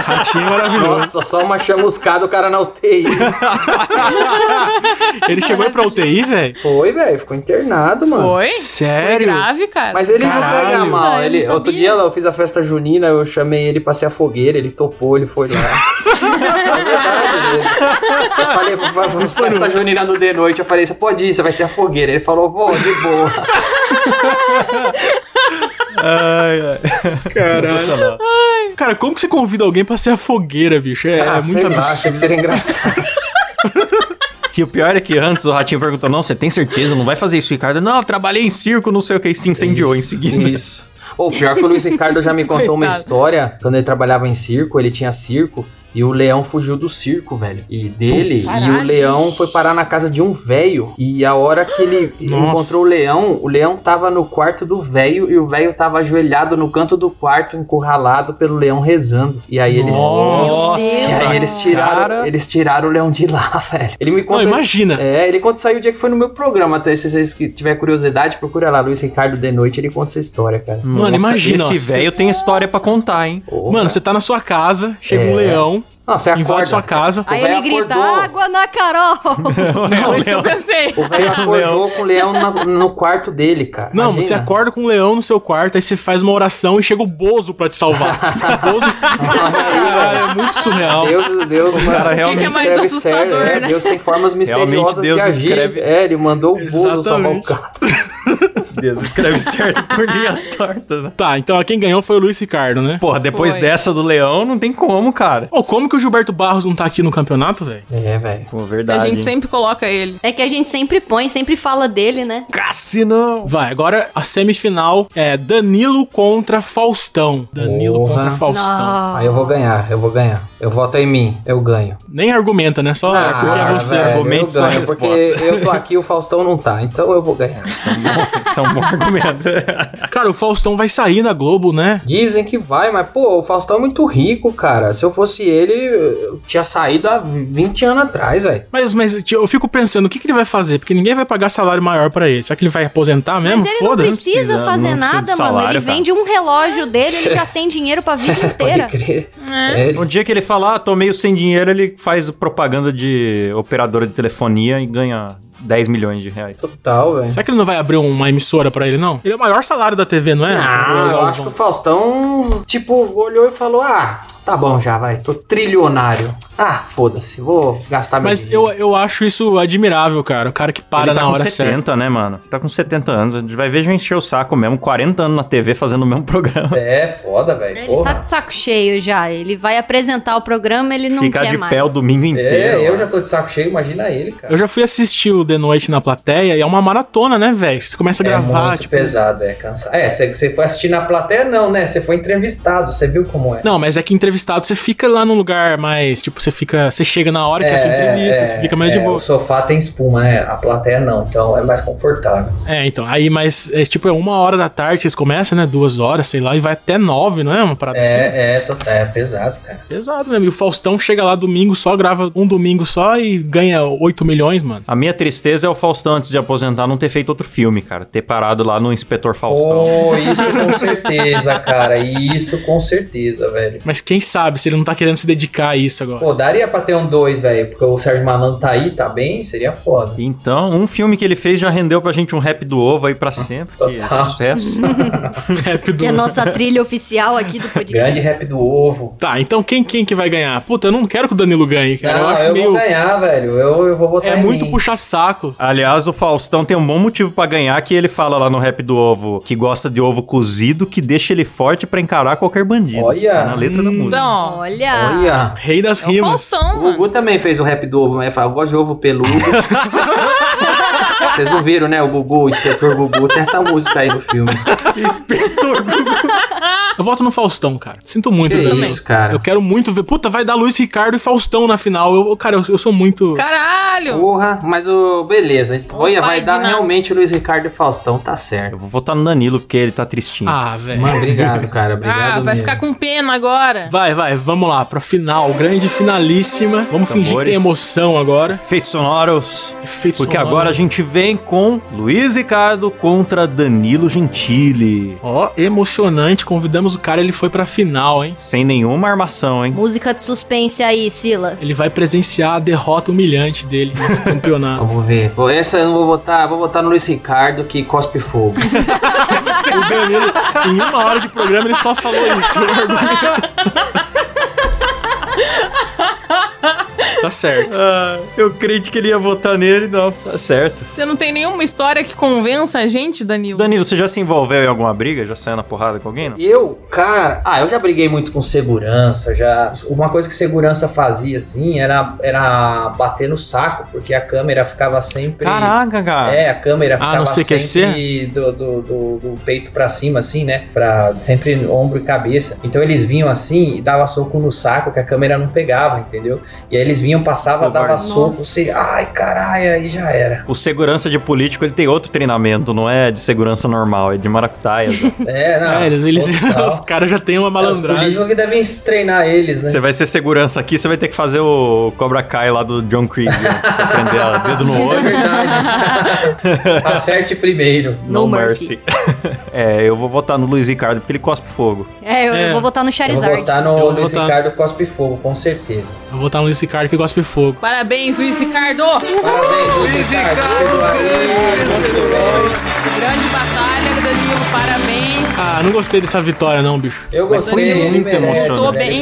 Speaker 2: ratinho maravilhoso.
Speaker 5: Nossa, só uma chamuscada o cara na UTI.
Speaker 2: Ele chegou aí pra UTI, velho?
Speaker 5: Foi, velho, ficou internado, mano.
Speaker 3: Foi?
Speaker 2: Sério?
Speaker 3: Foi grave, cara.
Speaker 5: Mas ele
Speaker 2: Caralho.
Speaker 5: não pega mal.
Speaker 4: Ah,
Speaker 5: ele,
Speaker 4: não
Speaker 5: outro
Speaker 4: sabia.
Speaker 5: dia eu fiz a festa junina, eu chamei ele pra ser a fogueira, ele topou, ele foi lá. é verdade mesmo. Eu falei, vamos festa junina no de noite. Eu falei, você pode ir, você vai ser a fogueira. Ele falou, vou, de boa.
Speaker 1: ai, ai.
Speaker 2: Caralho.
Speaker 1: Sensacional.
Speaker 2: Cara, como que você convida alguém pra ser a fogueira, bicho? É,
Speaker 5: ah,
Speaker 2: é muito absurdo.
Speaker 5: achei que seria engraçado.
Speaker 1: E o pior é que antes o Ratinho perguntou: Não, você tem certeza? Não vai fazer isso, Ricardo? Não, eu trabalhei em circo, não sei o que. E se incendiou em
Speaker 5: Isso,
Speaker 1: seguida.
Speaker 5: Isso. Ou pior que o Luiz Ricardo já me contou uma história, quando ele trabalhava em circo, ele tinha circo, e o leão fugiu do circo, velho. E dele, e o leão foi parar na casa de um velho. E a hora que ele
Speaker 2: Nossa.
Speaker 5: encontrou o leão, o leão tava no quarto do velho, e o velho tava ajoelhado no canto do quarto, encurralado pelo leão rezando. E aí eles.
Speaker 2: Nossa.
Speaker 5: E aí eles tiraram,
Speaker 1: cara.
Speaker 5: eles tiraram o leão de lá, velho. Ele me
Speaker 2: Não,
Speaker 5: conta
Speaker 2: imagina.
Speaker 5: é, ele conta isso aí o dia que foi no meu programa. Até se vocês que tiver curiosidade, procura lá, Luiz Ricardo de noite, ele conta essa história, cara.
Speaker 2: Mano, imagina,
Speaker 1: Esse velho tem história pra contar, hein?
Speaker 5: Porra.
Speaker 2: Mano, você tá na sua casa, chega um
Speaker 5: É.
Speaker 2: leão,
Speaker 5: Não, você
Speaker 2: invade
Speaker 5: acorda.
Speaker 2: sua casa.
Speaker 4: Aí
Speaker 5: o
Speaker 4: ele grita,
Speaker 5: acordou.
Speaker 4: água na Carol.
Speaker 3: Foi isso que eu pensei.
Speaker 5: O velho acordou com o leão na- no quarto dele, cara.
Speaker 2: Não,
Speaker 5: Imagina.
Speaker 2: você acorda com um leão no seu quarto, aí você faz uma oração e chega o Bozo pra te salvar. O Bozo. Caralho, é muito surreal.
Speaker 5: Deus, Deus, mano,
Speaker 1: cara realmente
Speaker 5: escreve
Speaker 3: é mais assustador,
Speaker 5: sério, é,
Speaker 3: né?
Speaker 5: Deus tem formas misteriosas
Speaker 1: Deus
Speaker 5: de agir.
Speaker 1: escreve-
Speaker 5: É, ele mandou o Bozo salvar o
Speaker 2: Exatamente.
Speaker 5: cara.
Speaker 1: Deus escreve certo por linhas tortas, né?
Speaker 2: Tá, então quem ganhou foi o Luiz Ricardo, né?
Speaker 1: Porra, depois
Speaker 3: Foi.
Speaker 1: dessa do leão, não tem como, cara.
Speaker 2: Pô, como que o Gilberto Barros não tá aqui no campeonato, velho?
Speaker 5: É, velho.
Speaker 1: Pô,
Speaker 3: A
Speaker 1: verdade.
Speaker 3: gente
Speaker 1: hein?
Speaker 3: sempre coloca ele.
Speaker 4: É que a gente sempre põe, sempre fala dele, né?
Speaker 1: Cassinão!
Speaker 2: Vai, agora a semifinal é Danilo contra Faustão. Danilo
Speaker 5: Porra.
Speaker 2: contra Faustão.
Speaker 5: Aí eu vou ganhar, eu vou ganhar. Eu voto em mim, eu ganho.
Speaker 2: Nem argumenta, né? Só é porque é você.
Speaker 5: velho,
Speaker 1: argumente só a
Speaker 5: porque eu tô aqui, o Faustão não tá, então eu vou ganhar.
Speaker 1: Isso é um bom argumento.
Speaker 2: Cara, o Faustão vai sair na Globo, né?
Speaker 5: Dizem que vai, mas pô, o Faustão é muito rico, cara. Se eu fosse ele, eu tinha saído há 20 anos atrás, velho.
Speaker 2: Mas, mas tio, eu fico pensando, o que, que ele vai fazer? Porque ninguém vai pagar salário maior pra ele. Será que ele vai aposentar mesmo?
Speaker 4: Mas ele não precisa,
Speaker 1: precisa,
Speaker 4: fazer
Speaker 1: não precisa
Speaker 4: nada,
Speaker 1: de
Speaker 4: mano.
Speaker 1: salário,
Speaker 4: Ele
Speaker 1: cara.
Speaker 4: vende um relógio dele, ele já tem dinheiro pra vida inteira.
Speaker 5: Pode crer. É,
Speaker 1: Um dia que ele falar, ah, tô meio sem dinheiro, ele faz propaganda de operadora de telefonia e ganha 10 milhões de reais.
Speaker 5: total, velho.
Speaker 2: Será que ele não vai abrir uma emissora pra ele, não? Ele é o maior salário da TV, não é?
Speaker 5: Ah, eu acho que o Faustão, tipo, olhou e falou: Ah, tá bom já, vai, tô trilionário. Ah, foda-se, vou gastar meu
Speaker 2: Mas
Speaker 5: dinheiro.
Speaker 2: eu, eu acho isso admirável, cara. O cara que para
Speaker 1: ele tá
Speaker 2: na hora
Speaker 1: 70,
Speaker 2: certa.
Speaker 1: né, mano? Tá com 70 anos. A gente vai ver já encher o saco mesmo. 40 anos na TV fazendo o mesmo programa.
Speaker 5: É, foda, velho.
Speaker 4: Ele
Speaker 5: porra.
Speaker 4: tá de saco cheio já. Ele vai apresentar o programa, ele não
Speaker 1: Ficar
Speaker 4: quer
Speaker 1: de
Speaker 4: mais.
Speaker 1: pé o domingo inteiro.
Speaker 5: É, eu já tô de saco cheio, imagina ele, cara.
Speaker 2: Eu já fui assistir o The Noite na plateia e é uma maratona, né, velho? Você começa a
Speaker 5: É
Speaker 2: gravar,
Speaker 5: muito
Speaker 2: tipo.
Speaker 5: pesado, é cansado. É, você, você foi assistir na plateia, não, né? Você foi entrevistado, você viu como é.
Speaker 2: Não, mas é que entrevistado você fica lá num lugar mais. Tipo, você fica. Você chega na hora que é a sua entrevista, você fica mais de
Speaker 5: é,
Speaker 2: boa.
Speaker 5: O sofá tem espuma, né? A plateia não, então é mais confortável.
Speaker 2: É, então. Aí, mas é tipo, é uma hora da tarde, vocês começam, né? Duas horas, sei lá, e vai até nove, não é? Uma parada assim.
Speaker 5: É, é, to- é pesado, cara.
Speaker 2: Pesado mesmo. E o Faustão chega lá domingo só, grava um domingo só e ganha 8 milhões, mano.
Speaker 1: A minha tristeza é o Faustão, antes de aposentar, não ter feito outro filme, cara. Ter parado lá no Inspetor Faustão.
Speaker 5: Pô, isso com certeza, cara. Isso com certeza, velho.
Speaker 2: Mas quem sabe se ele não tá querendo se dedicar a isso agora.
Speaker 5: Pô, daria pra ter um dois, velho. Porque o Sérgio Malandro tá aí, tá bem, seria foda.
Speaker 1: Então, um filme que ele fez já rendeu pra gente um rap do ovo aí pra sempre. Que é
Speaker 5: Total.
Speaker 1: sucesso.
Speaker 2: Rap do-
Speaker 4: Que é a nossa trilha oficial aqui do podcast.
Speaker 5: Grande rap do ovo.
Speaker 2: Tá, então quem, quem que vai ganhar? Puta, eu não quero que o Danilo ganhe, cara.
Speaker 5: Não,
Speaker 2: eu acho
Speaker 5: eu
Speaker 2: meio.
Speaker 5: vou ganhar, velho. Eu, eu vou votar
Speaker 2: É
Speaker 5: em
Speaker 2: muito
Speaker 5: mim.
Speaker 2: puxar saco.
Speaker 1: Aliás, o Faustão tem um bom motivo pra ganhar, que ele fala lá no rap do ovo que gosta de ovo cozido, que deixa ele forte pra encarar qualquer bandido.
Speaker 5: Olha.
Speaker 1: Tá na letra da música.
Speaker 3: Então,
Speaker 4: Olha.
Speaker 5: Olha.
Speaker 2: Rei das
Speaker 3: é
Speaker 2: rimas.
Speaker 3: Faustão,
Speaker 5: O. Gugu também fez o rap do ovo, mas ele fala, eu gosto de ovo peludo. Vocês não viram, né? O Gugu, o inspetor Gugu, tem essa música aí no filme.
Speaker 1: Inspetor
Speaker 2: Eu voto no Faustão, cara. Sinto muito,
Speaker 5: Que
Speaker 2: Danilo.
Speaker 5: isso, cara.
Speaker 2: Eu quero muito ver. Puta, vai dar Luiz Ricardo e Faustão na final. Eu, cara, eu, eu sou muito.
Speaker 3: Caralho!
Speaker 5: Porra, mas o. Beleza.
Speaker 3: Ô,
Speaker 5: Olha, vai dar
Speaker 3: nada.
Speaker 5: realmente o Luiz Ricardo e Faustão, tá
Speaker 1: Eu
Speaker 5: certo.
Speaker 1: vou votar no Danilo, porque ele tá tristinho.
Speaker 2: Ah, velho.
Speaker 5: Mano, obrigado, cara. Obrigado.
Speaker 3: ah, vai
Speaker 5: mesmo.
Speaker 3: ficar com pena agora.
Speaker 2: Vai, vai, vamos lá, pra final, grande finalíssima. Vamos fingir que
Speaker 1: Tambores.
Speaker 2: tem emoção agora.
Speaker 1: Efeitos sonoros.
Speaker 2: Efeitos
Speaker 1: Porque
Speaker 2: sonoros.
Speaker 1: agora a gente vem com Luiz Ricardo contra Danilo Gentili.
Speaker 2: Ó, emocionante. Convidamos o cara, ele foi pra final, hein?
Speaker 1: Sem nenhuma armação, hein?
Speaker 4: Música de suspense aí, Silas.
Speaker 2: Ele vai presenciar a derrota humilhante dele nesse campeonato.
Speaker 5: Vamos ver. Vou- Essa eu não vou votar. Vou votar no Luiz Ricardo, que cospe fogo.
Speaker 2: o Danilo, em uma hora de programa, ele só falou isso. tá certo.
Speaker 1: Ah, eu creio que ele ia votar nele, não. Tá certo.
Speaker 3: Você não tem nenhuma história que convença a gente, Danilo?
Speaker 1: Danilo, você já se envolveu em alguma briga? Já saiu na porrada com alguém? Não?
Speaker 5: Eu, cara, ah, eu já briguei muito com segurança, já. Uma coisa que segurança fazia assim era, era bater no saco, porque a câmera ficava sempre.
Speaker 1: Caraca, cara.
Speaker 5: É, a câmera
Speaker 2: Ah,
Speaker 5: ficava
Speaker 2: CQC?
Speaker 5: sempre do, do, do, do peito pra cima, assim, né? Pra, sempre ombro e cabeça. Então eles vinham assim e dava soco no saco que a câmera não pegava, entendeu? E aí eles vinham, passava,
Speaker 1: Covarde.
Speaker 5: dava soco,
Speaker 3: Nossa.
Speaker 5: você, ai caralho, aí já era.
Speaker 1: O segurança de político, ele tem outro treinamento, não é de segurança normal, é de maracutaia.
Speaker 5: É, não.
Speaker 2: É, eles, eles- os caras já têm uma
Speaker 5: É, os
Speaker 2: malandragem.
Speaker 5: políticos que devem treinar eles, né?
Speaker 1: Você vai ser segurança aqui, você vai ter que fazer o Cobra Kai lá do John Creed. né? Você prender a dedo no
Speaker 5: É
Speaker 1: olho.
Speaker 5: verdade. Acerte primeiro.
Speaker 1: No,
Speaker 4: No
Speaker 1: mercy. é, eu vou votar no Luiz Ricardo porque ele cospe fogo.
Speaker 4: É, eu, eu
Speaker 2: É.
Speaker 4: vou votar no
Speaker 5: Eu vou
Speaker 4: Charizard.
Speaker 5: votar
Speaker 2: Eu
Speaker 5: no
Speaker 2: vou
Speaker 5: Luiz
Speaker 2: votar-
Speaker 5: Ricardo Cospe Fogo, com certeza.
Speaker 2: Eu vou votar no Luiz Ricardo que gosta de fogo.
Speaker 3: Parabéns, Luiz Ricardo!
Speaker 5: Parabéns, Luiz Ricardo.
Speaker 3: Grande batalha, Danilo, parabéns.
Speaker 2: Ah, não gostei dessa vitória, não, bicho.
Speaker 5: Eu
Speaker 1: foi
Speaker 5: gostei, ele
Speaker 1: muito emocionante.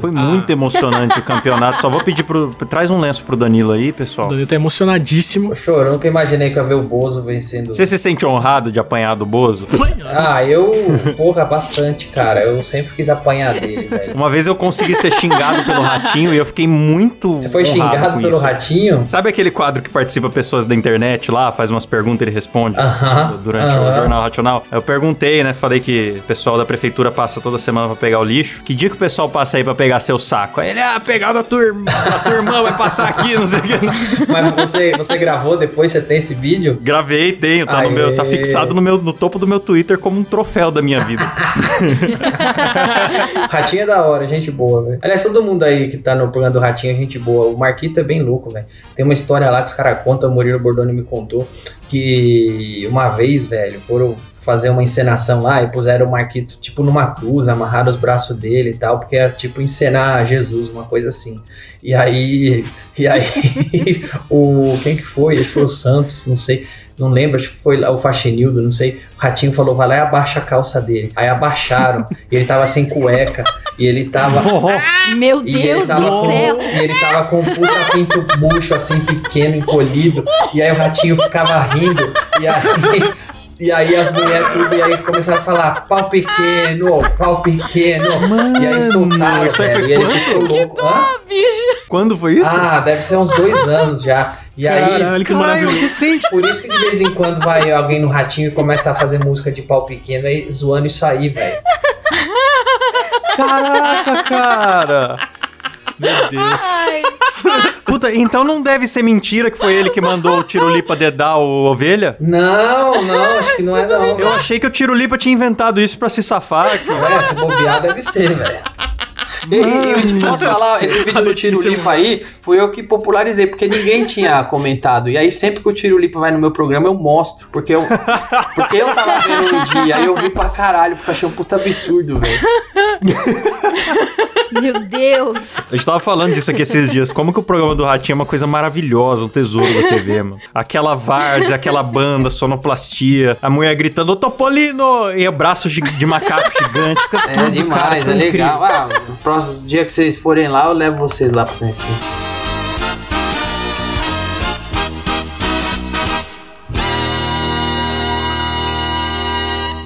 Speaker 1: Foi
Speaker 2: Ah.
Speaker 1: muito emocionante o campeonato. Só vou pedir pro. Traz um lenço pro Danilo aí,
Speaker 2: O
Speaker 1: pessoal.
Speaker 2: Danilo tá emocionadíssimo.
Speaker 5: Eu choro, eu nunca imaginei que eu ia ver o Bozo vencendo.
Speaker 1: Você se sente honrado de apanhar do Bozo?
Speaker 5: Ah, eu, porra, bastante, cara. Eu sempre quis apanhar dele, velho.
Speaker 1: Uma vez eu consegui ser xingado pelo ratinho e eu fiquei muito.
Speaker 5: Você foi xingado pelo
Speaker 1: isso.
Speaker 5: ratinho?
Speaker 1: Sabe aquele quadro que participa pessoas da internet lá, faz umas perguntas e ele responde
Speaker 5: Aham,
Speaker 1: durante o
Speaker 5: aham.
Speaker 1: Jornal Racional? Eu perguntei, né? Falei que o pessoal da prefeitura passa toda semana pra pegar o lixo. Que dia que o pessoal passa aí pra pegar seu saco? Aí ele, ah, pegar da tua irmã, da tua irmã vai passar aqui, não sei o que.
Speaker 5: Mas você, você gravou depois, você tem esse vídeo?
Speaker 1: Gravei, tenho, tá, no meu, tá fixado no, meu, no topo do meu Twitter como um troféu da minha vida.
Speaker 5: Ratinho é da hora, gente boa, velho. Aliás, todo mundo aí que tá no programa do Ratinho é gente boa. O Marquito é bem louco, velho. Tem uma história lá que os caras contam, o Murilo Bordoni me contou, que uma vez, velho, foram fazer uma encenação lá e puseram o Marquito, tipo, numa cruz, amarraram os braços dele e tal, porque é tipo encenar Jesus, uma coisa assim. E aí, e aí, o, quem que foi? Acho que foi o Santos, não sei. Não lembro, acho que foi lá o Faxinildo, não sei. O Ratinho falou, vai lá e abaixa a calça dele. Aí abaixaram, e ele tava sem cueca, e ele tava
Speaker 4: Meu
Speaker 5: e ele
Speaker 4: Deus
Speaker 5: tava
Speaker 4: do
Speaker 5: com-
Speaker 4: céu.
Speaker 5: E ele tava com um puta pinto murcho, assim, pequeno, encolhido. E aí o ratinho ficava rindo. E aí. E aí as mulheres tudo, e aí começaram a falar pau pequeno, pau pequeno. e aí soltaram,
Speaker 1: isso aí
Speaker 5: velho,
Speaker 1: foi
Speaker 5: e ele
Speaker 1: quando?
Speaker 5: ficou louco. Hã?
Speaker 3: Bicho,
Speaker 1: Quando foi isso?
Speaker 5: Ah, deve ser uns dois anos já. E aí,
Speaker 2: Caralho, que maravilhoso.
Speaker 1: recente.
Speaker 5: por isso que de vez em quando vai alguém no ratinho e começa a fazer música de pau pequeno, aí zoando isso aí, velho.
Speaker 1: Caraca, cara.
Speaker 2: Meu Deus.
Speaker 1: Puta, então não deve ser mentira que foi ele que mandou o Tirulipa dedar o ovelha?
Speaker 5: Não, não, acho que não é não.
Speaker 1: Eu achei que o Tirulipa tinha inventado isso pra se safar. que-
Speaker 5: É, se bobear deve ser, velho. E, e eu te posso falar, esse vídeo do Tiro Lipa aí, fui eu que popularizei, porque ninguém tinha comentado. E aí, sempre que o Tiro Lipa vai no meu programa, eu mostro. Porque eu, porque eu tava vendo no dia, aí eu vi pra caralho, porque eu achei um puta absurdo, velho.
Speaker 4: Meu Deus.
Speaker 1: A gente tava falando disso aqui esses dias. Como que o programa do Ratinho é uma coisa maravilhosa, um tesouro da TV, mano. Aquela várzea, aquela banda, sonoplastia, a mulher gritando, ô Topolino! E o braço gi- de macaco gigante.
Speaker 5: É
Speaker 1: tudo,
Speaker 5: demais,
Speaker 1: cara,
Speaker 5: é
Speaker 1: tão
Speaker 5: legal. Ah, próximo dia que vocês forem lá, eu levo vocês lá pra conhecer.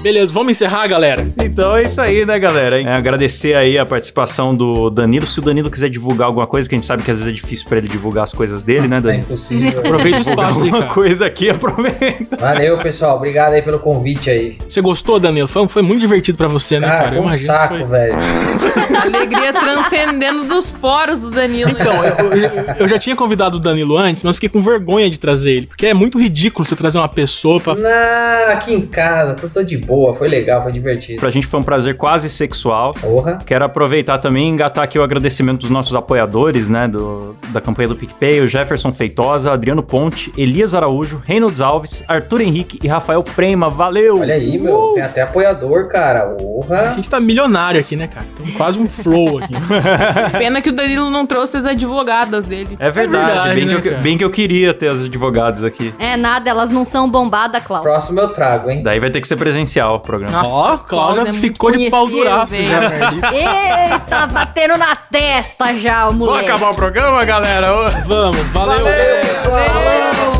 Speaker 2: Beleza, vamos encerrar, galera.
Speaker 1: Então é isso aí, né, galera? É, agradecer aí a participação do Danilo. Se o Danilo quiser divulgar alguma coisa, que a gente sabe que às vezes é difícil pra ele divulgar as coisas dele, né,
Speaker 5: É
Speaker 1: Danilo?
Speaker 5: impossível.
Speaker 2: Aproveita o espaço aí,
Speaker 1: Alguma
Speaker 2: cara.
Speaker 1: coisa aqui, aproveita.
Speaker 5: Valeu, pessoal. Obrigado aí pelo convite aí.
Speaker 2: Você gostou, Danilo? Foi, foi muito divertido pra você, né,
Speaker 5: Cara,
Speaker 2: cara?
Speaker 5: foi um
Speaker 2: imagino
Speaker 5: saco,
Speaker 2: foi.
Speaker 5: velho.
Speaker 3: Alegria transcendendo dos poros do Danilo. né?
Speaker 2: Então, eu, eu- eu já tinha convidado o Danilo antes, mas fiquei com vergonha de trazer ele. Porque é muito ridículo você trazer uma pessoa pra.
Speaker 5: Não, aqui em casa, tô, tô de boa. Foi legal, foi divertido.
Speaker 1: Pra gente foi um prazer quase sexual.
Speaker 5: Porra.
Speaker 1: Quero aproveitar também e engatar aqui o agradecimento dos nossos apoiadores, né, do, da campanha do PicPay, o Jefferson Feitosa, Adriano Ponte, Elias Araújo, Reynolds Alves, Arthur Henrique e Rafael Prema. Valeu!
Speaker 5: Olha aí, meu. Tem até apoiador, cara.
Speaker 2: A
Speaker 5: Porra.
Speaker 2: gente tá milionário aqui, né, cara? Tem quase um flow aqui.
Speaker 3: Pena que o Danilo não trouxe as advogadas dele.
Speaker 1: É verdade,
Speaker 2: verdade,
Speaker 1: bem,
Speaker 2: né,
Speaker 1: que eu, bem que eu queria ter os advogados aqui.
Speaker 4: É nada, elas não são bombadas, Cláudio.
Speaker 5: Próximo eu trago, hein?
Speaker 1: Daí vai ter que ser presencial o programa.
Speaker 3: Nossa,
Speaker 2: Ó,
Speaker 3: o
Speaker 2: Cláudio
Speaker 3: Klaus é
Speaker 2: ficou de pau duraço já.
Speaker 4: Eita, batendo na testa já, o
Speaker 1: Vamos
Speaker 4: moleque.
Speaker 1: acabar o programa, galera?
Speaker 2: Vamos, valeu.
Speaker 5: Valeu, pessoal.